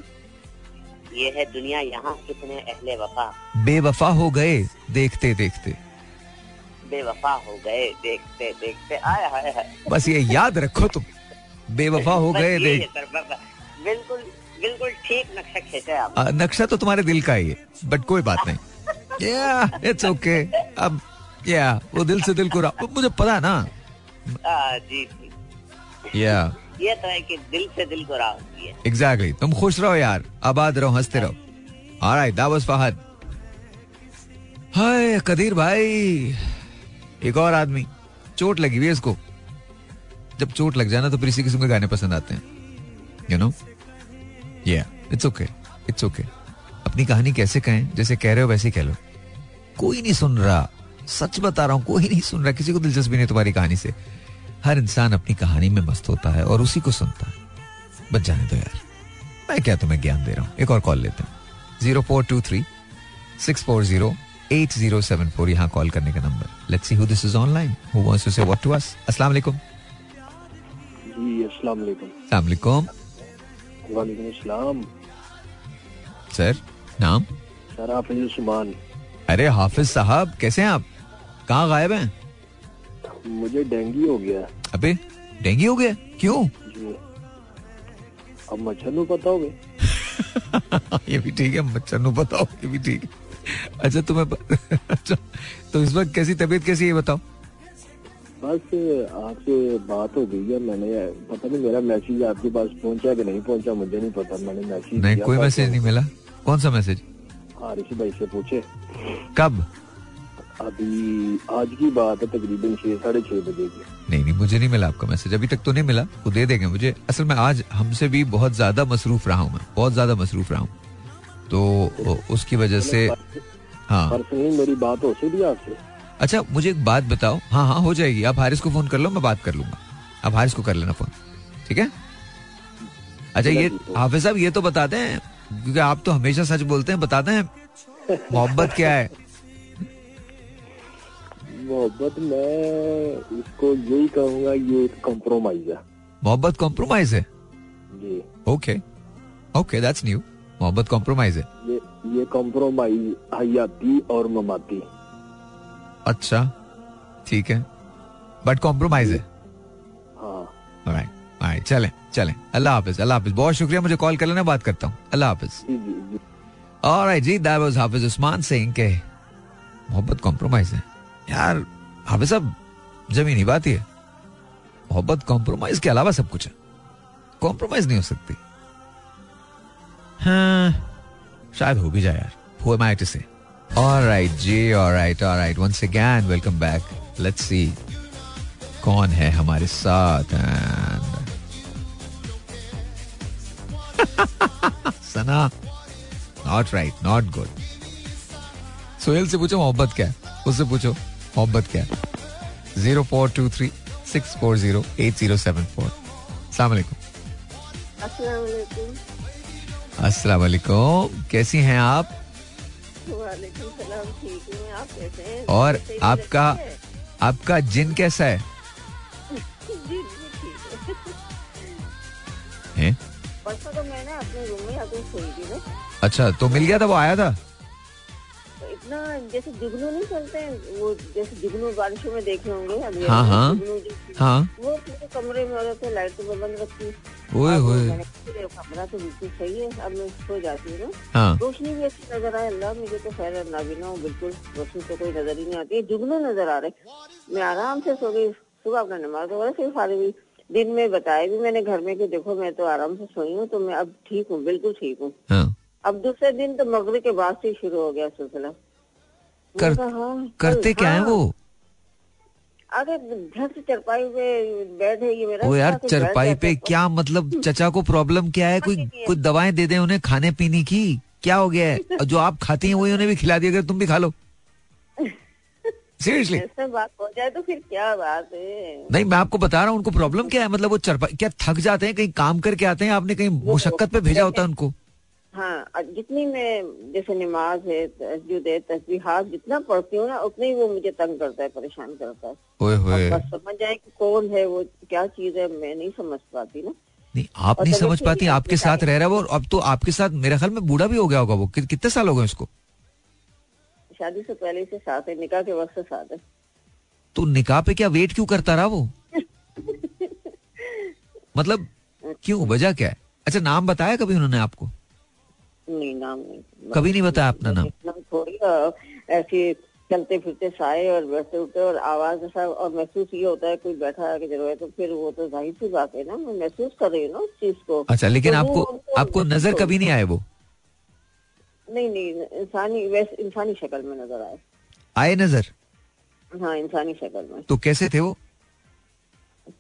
ये है दुनिया यहाँ कितने अहले वफा। बेवफा हो गए देखते देखते। बेवफा हो गए देखते देखते। आए हाय हाय बस ये याद रखो तुम। बेवफा हो गए देख। है बिल्कुल बिल्कुल ठीक नक्शा खींचा आप नक्शा तो तुम्हारे दिल का ही है बट कोई बात नहीं। या इट्स ओके अब या वो दिल से दिल को मुझे पता है ना। हाँ, जी जी। या ये तो है कि दिल से दिल को राह होती है। एग्जैक्टली तुम खुश रहो यार। आबाद रहो, हँसते रहो। Alright that was Fahad hi, Qadeer भाई। एक और आदमी। चोट लगी हुई है इसको। जब चोट लग जाना तो फिर इसी किस्म के गाने पसंद आते हैं। यू नो या इट्स ओके इट्स ओके अपनी कहानी कैसे कहें? जैसे कह रहे हो, वैसे कह लो। कोई नहीं सुन रहा। सच बता रहा हूँ, कोई नहीं सुन रहा। किसी को दिलचस्पी नहीं तुम्हारी कहानी से। हर इंसान अपनी कहानी में मस्त होता है और उसी को सुनता है। बच जाने दो यार। मैं क्या तुम्हें ज्ञान दे रहा हूँ? एक और कॉल लेते हैं। Zero four two three six four zero eight zero seven four. यहाँ कॉल करने का number. Let's see who this is online who wants to say what to us अस्सलाम वालेकुम। जी अस्सलाम वालेकुम। अस्सलाम वालेकुम। वालेकुम अस्सलाम। सर नाम? सर आप उस्मान अरे हाफिज साहब कैसे हैं आप? कहाँ गायब हैं? मुझे डेंगू हो गया। अबे डेंगू हो गया? क्यों? अब मच्छर नु पता हो ये भी ठीक है मच्छर नु बताओ ये भी ठीक है। अच्छा तुम्हें अच्छा तो इस वक्त कैसी तबीयत कैसी है बताओ? बस आपसे बात हो गई है मैंने पता नहीं मेरा मैसेज आपके पास पहुँचा कि नहीं पहुँचा मुझे नहीं पता मैंने मैसेज नहीं कोई मैसेज तो नहीं मिला। कौन सा मैसेज? हारिस भाई से पूछे। कब? अभी आज की बात है तकरीबन छह साढ़े छह बजे की। नहीं नहीं मुझे नहीं मिला आपका मैसेज। अभी तक तो नहीं मिला वो दे देंगे मुझे। असल में आज हमसे भी बहुत ज़्यादा मसरूफ रहा हूँ मैं बहुत ज़्यादा मसरूफ रहा हूँ। तो उसकी वजह से हाँ। मेरी बात हो है आपसे? अच्छा मुझे एक बात बताओ। हाँ हाँ हो जाएगी। आप हारिस को फ़ोन कर लो मैं बात कर लूँगा। आप हारिस को कर लेना फ़ोन ठीक है? अच्छा ये हाफिज साहब ये तो बताते हैं क्योंकि आप तो हमेशा सच बोलते हैं बताते हैं। मोहब्बत क्या है? मोहब्बत मैं इसको यही कहूँगा ये कॉम्प्रोमाइज है। मोहब्बत कॉम्प्रोमाइज है? जी। ओके ओके दैट्स न्यू मोहब्बत कॉम्प्रोमाइज है। ये ये कॉम्प्रोमाइज हयाती और ममाती। अच्छा ठीक है। बट कॉम्प्रोमाइज है। हाँ। राइट राइट चलें चलें। अल्लाह हाफिज अल्लाह हाफिज। बहुत शुक्रिया मुझे कॉल कर लेना बात करता हूँ। अल्लाह हाफिज। ऑलराइट जी दैट वाज हाफिज उस्मान सिंह के मोहब्बत कॉम्प्रोमाइज है। यार हाफिज साहब, जमीनी बात ही है। मोहब्बत कॉम्प्रोमाइज के अलावा सब कुछ है। कॉम्प्रोमाइज नहीं हो सकती। हाँ शायद हो भी जाए यार। Who am I to say alright ji alright alright once again welcome back let's see कौन है हमारे साथ Sana not right not good Sohail से पूछो मोहब्बत क्या है? उससे पूछो। मोहब्बत क्या है? Zero four two three six four zero eight zero seven four. सलामकुम अस्सलाम वालेकुम कैसी हैं आप? वालेकुम सलाम ठीक हूँ। आप कैसे हैं? और? आपका आपका जिन कैसा है? है। हैं? परसों तो मैं ना अपने रूम में सोई थी ना अच्छा तो मिल गया था वो आया था? इतना जैसे जुगनू नहीं चलते हैं वो जैसे जुगनू बारिशों में देखे होंगे हाँ, हाँ। हाँ। वो पूरे कमरे में लाइट में बंद रखती ओए होए मैंने कहा, "ये कमरा तो बिल्कुल सही है अब मैं सो जाती हूँ ना। हाँ। रोशनी भी अच्छी नज़र आए अल्लाह मुझे तो खैर नाबिना हूँ बिल्कुल। रोशनी तो कोई नज़र ही नहीं आती। है जुगनू नज़र आ रहे। मैं आराम से सो गई सुबह अपना नमाज़ वगैरह फिर फारी हुई दिन में बताया भी मैंने घर में कि देखो मैं तो आराम से सोई हूँ तो मैं अब ठीक हूँ बिल्कुल ठीक हूँ। हाँ। अब दूसरे दिन तो मगरिब के बाद से शुरू हो गया सिलसिला। कर- हाँ, करते क्या है हाँ, वो? अरे चरपाई पे है ये मेरा वो यार चरपाई पे क्या मतलब चचा को प्रॉब्लम क्या है? कोई कुछ दवाएँ दे दें उन्हें खाने पीने की? क्या हो गया है? जो आप खाती हैं वही उन्हें भी खिला दिया अगर तुम भी खा लो। सीरियसली बात हो जाए तो फिर क्या बात है? नहीं मैं आपको बता रहा हूँ उनको प्रॉब्लम क्या है? मतलब वो चरपाई क्या थक जाते हैं कहीं काम करके आते हैं आपने कहीं मुशक्कत पे भेजा होता है उनको? हाँ जितनी मैं जैसे नमाज़ है तहजद है तस्बीहात जितना पढ़ती हूँ ना उतना ही वो मुझे तंग करता है परेशान करता है। ओए होए। बस समझ जाए कि कौन है वो क्या चीज़ है मैं नहीं समझ पाती ना। नहीं आप नहीं समझ पाती आपके साथ रह रहा है वो अब तो आपके साथ मेरे ख्याल में बूढ़ा भी हो गया होगा वो। कि, कितने साल हो गए उसको? शादी से पहले से साथ है निकाह के वक्त से साथ है। तो निकाह पे क्या वेट क्यों करता रहा वो? मतलब क्यों? वजह क्या है? अच्छा नाम बताया कभी उन्होंने आपको? नहीं नाम नहीं कभी नहीं बताया अपना नाम? नाम थोड़ी ऐसे चलते फिरते साए और बैठते उठते और आवाज़ ऐसा और महसूस ये होता है कोई बैठा है कि ज़रूर है तो फिर वो तो ज़ाहिर सी बात है ना मैं महसूस कर रही हूँ ना उस चीज़ को। अच्छा लेकिन तो आपको आपको नज़र कभी नहीं आए वो? नहीं नहीं इंसानी वैसे इंसानी शक्ल में नज़र आए। आए नज़र? हाँ इंसानी शक्ल में। तो कैसे थे वो?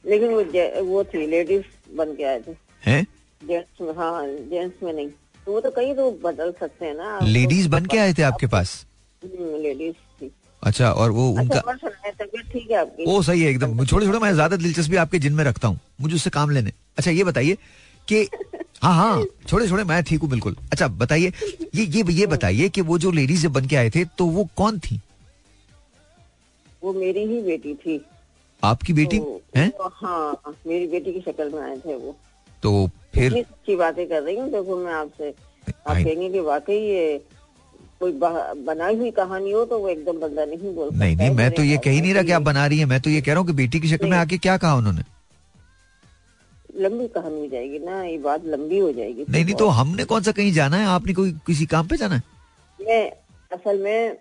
लेकिन वो वो थी लेडीज़ बन के आए थे। हैं? जेंट्स में हाँ जेंट्स में नहीं। वो तो कई रूप बदल सकते हैं ना। लेडीज़ तो- बन के आए थे आपके पास? हम्म, लेडीज़ थी। अच्छा और वो उनका अच्छा तबीयत ठीक है आपकी? ओ सही है एकदम। छोटे छोटे मैं ज़्यादा दिलचस्पी आपके जिन में रखता हूँ। मुझे उससे काम लेने। अच्छा ये बताइए कि हाँ हाँ छोटे छोटे मैं ठीक हूँ बिल्कुल। अच्छा बताइए ये ये ये बताइए कि वो जो लेडीज़ जब बन के आए थे तो वो कौन थी? वो मेरी ही बेटी थी। आपकी बेटी? तो हैं? हाँ मेरी बेटी की शक्ल में आए थे वो। तो फिर सच्ची बातें कर रही हूँ देखो मैं आपसे आप कहेंगे कि वाकई ये कोई बनाई हुई कहानी हो तो वो एकदम बंदा नहीं बोल सकता नहीं नहीं मैं तो ये कह ही नहीं रहा कि आप बना रही हैं मैं तो ये कह रहा हूँ कि बेटी की शक्ल में आके क्या कहा उन्होंने? लंबी कहानी हो जाएगी ना ये बात लंबी हो जाएगी नहीं नहीं तो हमने कौन सा कहीं जाना है? आपने कोई किसी काम पे जाना है? मैं असल में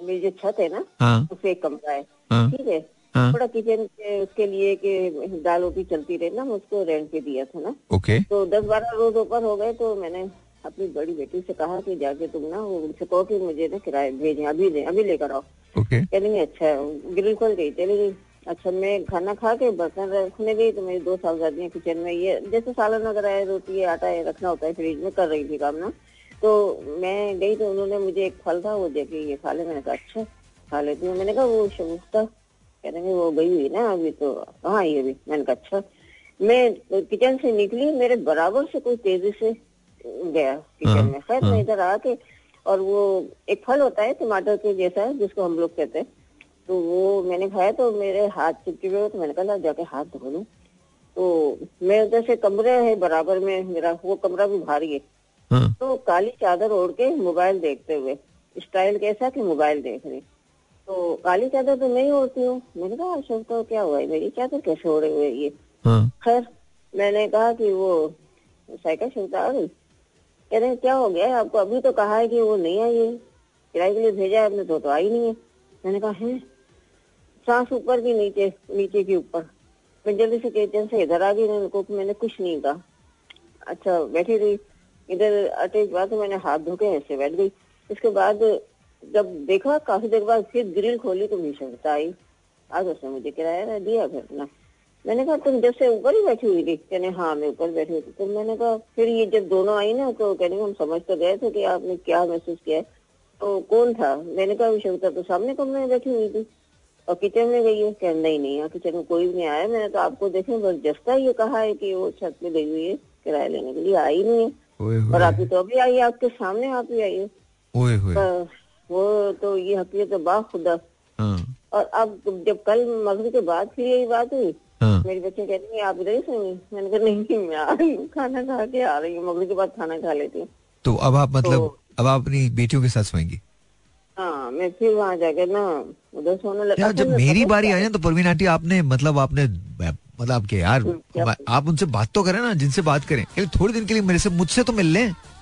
मेरी जो छत है ना हाँ। उससे एक कमरा है हाँ। ठीक है? हाँ। थोड़ा किचन के उसके लिए कि दाल रोटी चलती रहे ना उसको रेंट पे दिया था ना। ओके। तो दस बारह रोज ऊपर हो गए तो मैंने अपनी बड़ी बेटी से कहा कि जाके तुम ना वो उनसे कहो कि मुझे ना किराए भेजें अभी दें अभी लेकर आओ। ओके। कहने अच्छा। है ग्रिल खोल गई चली गई अच्छा मैं खाना खा के बर्तन रखने गई तो मेरी दो साहबजादियाँ किचन में ये जैसे सालन वगैरह है रोटी आटा है रखना होता है फ्रिज में कर रही थी काम ना। तो मैं गई तो उन्होंने मुझे एक फल था वो देखे ये खा ले। मैंने कहा अच्छा खा लेती हूँ। मैंने कहा वो शगुफ्ता लगे, वो गई हुई ना अभी तो कहाँ आई अभी? मैंने कहा अच्छा मैं किचन से निकली मेरे बराबर से कोई तेज़ी से गया किचन हाँ, में। खैर हाँ। मैं इधर आके और वो एक फल होता है टमाटर के जैसा है जिसको हम लोग कहते हैं। तो वो मैंने खाया तो मेरे हाथ चिपचिपे हुए तो मैंने कहा "ला, जाके हाथ धो लूँ। तो मैं उधर से कमरे है बराबर में मेरा वो कमरा भी भारी है। हाँ। तो काली चादर ओढ़ के मोबाइल देखते हुए स्टाइल कैसा कि मोबाइल देख रही। तो काली चादर तो नहीं होती हूँ। मैंने कहा अशोक तो क्या हुआ है? मेरी चादर कैसे ओढ़े हुए ये? हाँ। खैर मैंने कहा कि वो साइकिल शुरू आ गई कह रहे क्या हो गया है? आपको अभी तो कहा है कि वो नहीं आई है। किराए के लिए भेजा है आपने तो तो आई नहीं है। मैंने कहा है? सांस ऊपर की नीचे नीचे के ऊपर। मैं जल्दी से किचन से इधर आ गई मैंने को मैंने कुछ नहीं कहा। अच्छा बैठी रही। इधर के बाद मैंने हाथ धो के ऐसे बैठ गई। उसके बाद जब देखा काफ़ी देर बाद फिर ग्रिल खोली तो भीषणता आई। आज उसने मुझे किराया दिया फिर ना। मैंने कहा तुम जब से ऊपर ही बैठी हुई थी? कहने हाँ मैं ऊपर बैठी हुई थी। तो मैंने कहा फिर ये जब दोनों आई ना तो कहने हम समझ तो गए थे कि आपने क्या महसूस किया है। तो कौन था? मैंने कहा विषमता तो सामने कमरे में बैठी हुई थी। और किचन में गई है? कह नहीं नहीं यहाँ किचन में कोई भी नहीं आया। मैंने तो आपको देखे बस जस्ता ये कहा है कि वो छत में गई हुई है किराया लेने के लिए आई नहीं है। और होए। आप तो अभी आई है आपके सामने आप ही आई है। वो तो ये हकीकत तो बा खुदा। हाँ। और अब जब कल मगरब के बाद फिर यही बात हुई? हाँ। मेरे बच्चे कहते हैं आप इधर ही सोएँगे मैंने कहा नहीं मैं आ रही हूँ खाना खा के आ रही हूँ। मगरब के बाद खाना खा लेती हूँ। तो अब आप मतलब तो- अब आप अपनी बेटियों के साथ सोएँगी? मैं फिर वहाँ जाके ना उधर सोने लगा। जब मेरी बारी आई ना तो परवीन आंटी आपने मतलब आपने मतलब आपके यार आप उनसे बात तो करें ना जिनसे बात करें। थोड़े दिन के लिए मेरे से मुझसे तो मिल लें। है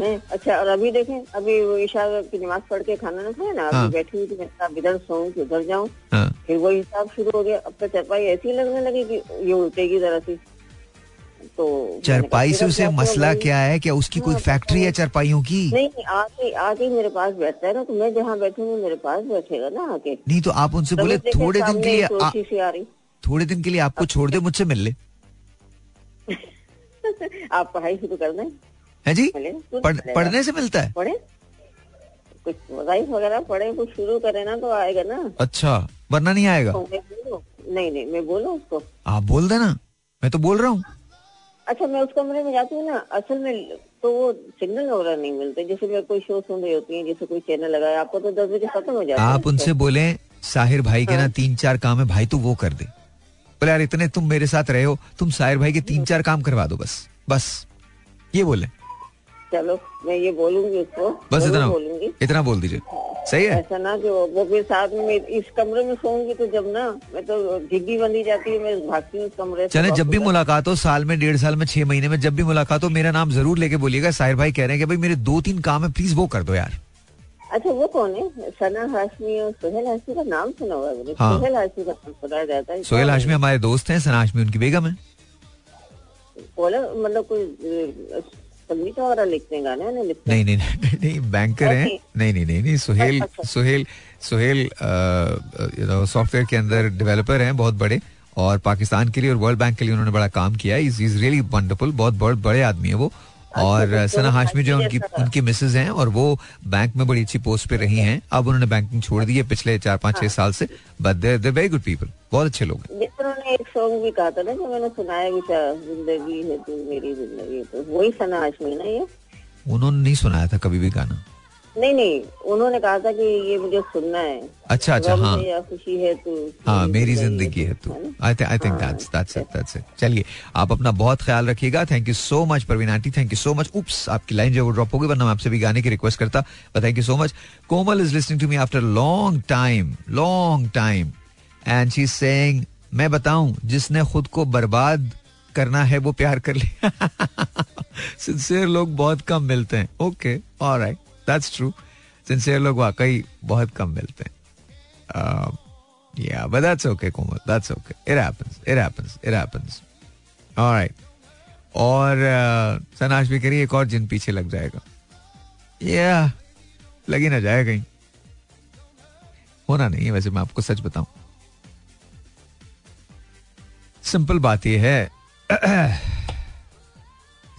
अच्छा और अभी देखें अभी वो ईशा की नमाज़ पढ़ के खाना ना खाया ना हाँ। अभी बैठी हुई थी मैं अब इधर सोऊं कि उधर जाऊँ? हाँ। फिर वो हिसाब शुरू हो गया अब तो चरपाई ऐसी लगने लगी कि ये उल्टेगी जरा सी। तो चरपाई से उसे मसला क्या है? क्या उसकी कोई हाँ, फैक्ट्री है चरपाइयों की? नहीं आके आके मेरे पास बैठता है ना तो मैं जहाँ बैठूँगी मेरे पास बैठेगा ना आके। नहीं तो आप उनसे बोले थोड़े दिन के लिए सी थोड़े दिन के लिए आपको छोड़ दे मुझसे मिल ले आप पढ़ाई शुरू कर दें। है जी? तो पढ़, पढ़ने से मिलता है? पढ़े। कुछ वजाइफ वगैरह पढ़े कुछ शुरू करे ना तो आएगा ना। अच्छा वरना नहीं आएगा? तो मैं नहीं नहीं मैं बोलूँ उसको? आप बोल देना मैं तो बोल रहा हूँ। अच्छा मैं उस कमरे में जाती हूँ ना असल में तो वो सिग्नल वगैरह नहीं मिलते जैसे मैं कोई शो सुन रही होती है जैसे कोई चैनल लगाया आपको तो दस बजे खत्म हो जाता आप उनसे बोले साहिर भाई के ना तीन चार काम है भाई तू वो कर दे। बोले यार इतने तुम मेरे साथ रहे हो तुम साहिर भाई के तीन चार काम करवा दो बस बस ये बोले। चलो मैं ये बोलूँगी उसको बस इतना बोलूँगी। इतना बोल दीजिए। सही है? ऐसा ना कि वो फिर साथ में इस कमरे में सोऊँगी तो जब ना मैं तो झिग्गी बंदी जाती है मैं भागती हूँ कमरे से चले जब भी मुलाकात हो साल में डेढ़ साल में छह महीने में जब भी मुलाकात हो मेरा नाम ज़रूर लेके बोलिएगा। साहिर भाई कह रहे हैं कि भाई मेरे दो तीन काम है प्लीज़ वो कर दो यार। अच्छा वो कौन है? सना हाशमी और सोहेल हाशमी का नाम सुना हुआ है हाँ। सोहेल हाशमी का नाम सुनाया जाता है। सोहेल हाशमी हमारे दोस्त हैं सना हाशमी उनकी बेगम है। बोला मतलब कोई गाने नहीं नहीं नहीं, नहीं बैंकर हैं। नहीं नहीं नहीं नहीं सुहेल अच्छा, अच्छा। Suhail Suhail you know software के अंदर डेवलपर हैं बहुत बड़े। और पाकिस्तान के लिए और वर्ल्ड बैंक के लिए उन्होंने बड़ा काम किया इज़ इज़ रियली वंडरफुल बहुत बहुत बड़े आदमी है वो। और अच्छा, सना तो हाशमी जो है उनकी उनकी मिसेज हैं और वो बैंक में बड़ी अच्छी पोस्ट पे रही हैं। अब उन्होंने बैंकिंग छोड़ दी है पिछले चार पाँच हाँ। छह साल से but there there very good people बहुत अच्छे लोग हैं। उन्होंने एक सॉन्ग भी कहा था ना जो मैंने सुनाया भी था ज़िंदगी है तू मेरी ज़िंदगी तो वही सना हाशमी ना ये? उन्होंने नहीं सुनाया था कभी भी गाना। नहीं नहीं उन्होंने कहा था कि ये मुझे सुनना है। अच्छा अच्छा हाँ। खुशी है तू हाँ मेरी ज़िंदगी है तू। I I think that's that's it that's it चलिए आप अपना बहुत ख्याल रखिएगा। Thank you so much Parveen aunty thank you so much oops आपकी लाइन जो वो ड्रॉप होगी वरना मैं आपसे भी गाने की रिक्वेस्ट करता। But thank you so much Komal is listening to me after long time long time and she saying मैं बताऊँ जिसने खुद को बर्बाद करना है वो प्यार कर ले। सिंसियर लोग बहुत कम मिलते हैं। Okay alright that's true sincere लोग वाकई बहुत कम मिलते हैं Uh, yeah, but that's okay, Komal. That's okay. It happens. It happens. It happens. और uh, सनाश भी करिए एक और जिन पीछे लग जाएगा या लगी ना जाए कहीं होना नहीं है वैसे मैं आपको सच बताऊँ सिंपल बात यह है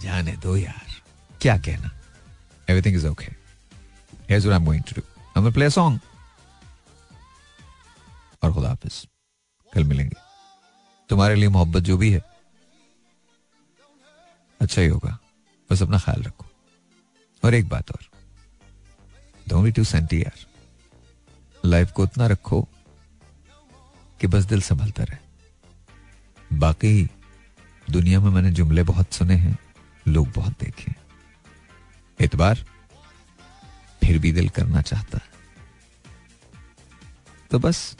जाने दो यार क्या कहना everything is okay Here's what I'm going to do. I'm going to play a song. और खुदा हाफिज, कल मिलेंगे। तुम्हारे लिए मोहब्बत जो भी है अच्छा ही होगा। बस अपना ख्याल रखो। और एक बात और। डोंट टू सेंटी यार। लाइफ को उतना रखो कि बस दिल संभलता रहे। बाकी दुनिया में मैंने जुमले बहुत सुने हैं, लोग बहुत देखे हैं। एतबार फिर भी दिल करना चाहता है। तो बस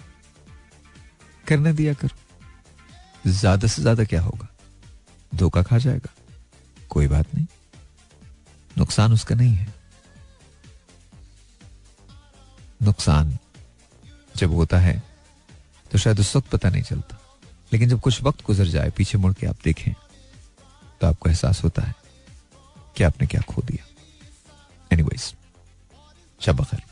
करने दिया करो। ज़्यादा से ज़्यादा क्या होगा? धोखा खा जाएगा। कोई बात नहीं। नुकसान उसका नहीं है। नुकसान जब होता है तो शायद उस वक्त पता नहीं चलता। लेकिन जब कुछ वक्त गुजर जाए, पीछे मुड़ के आप देखें तो आपको एहसास होता है कि आपने क्या खो दिया। एनीवेज शब बखैर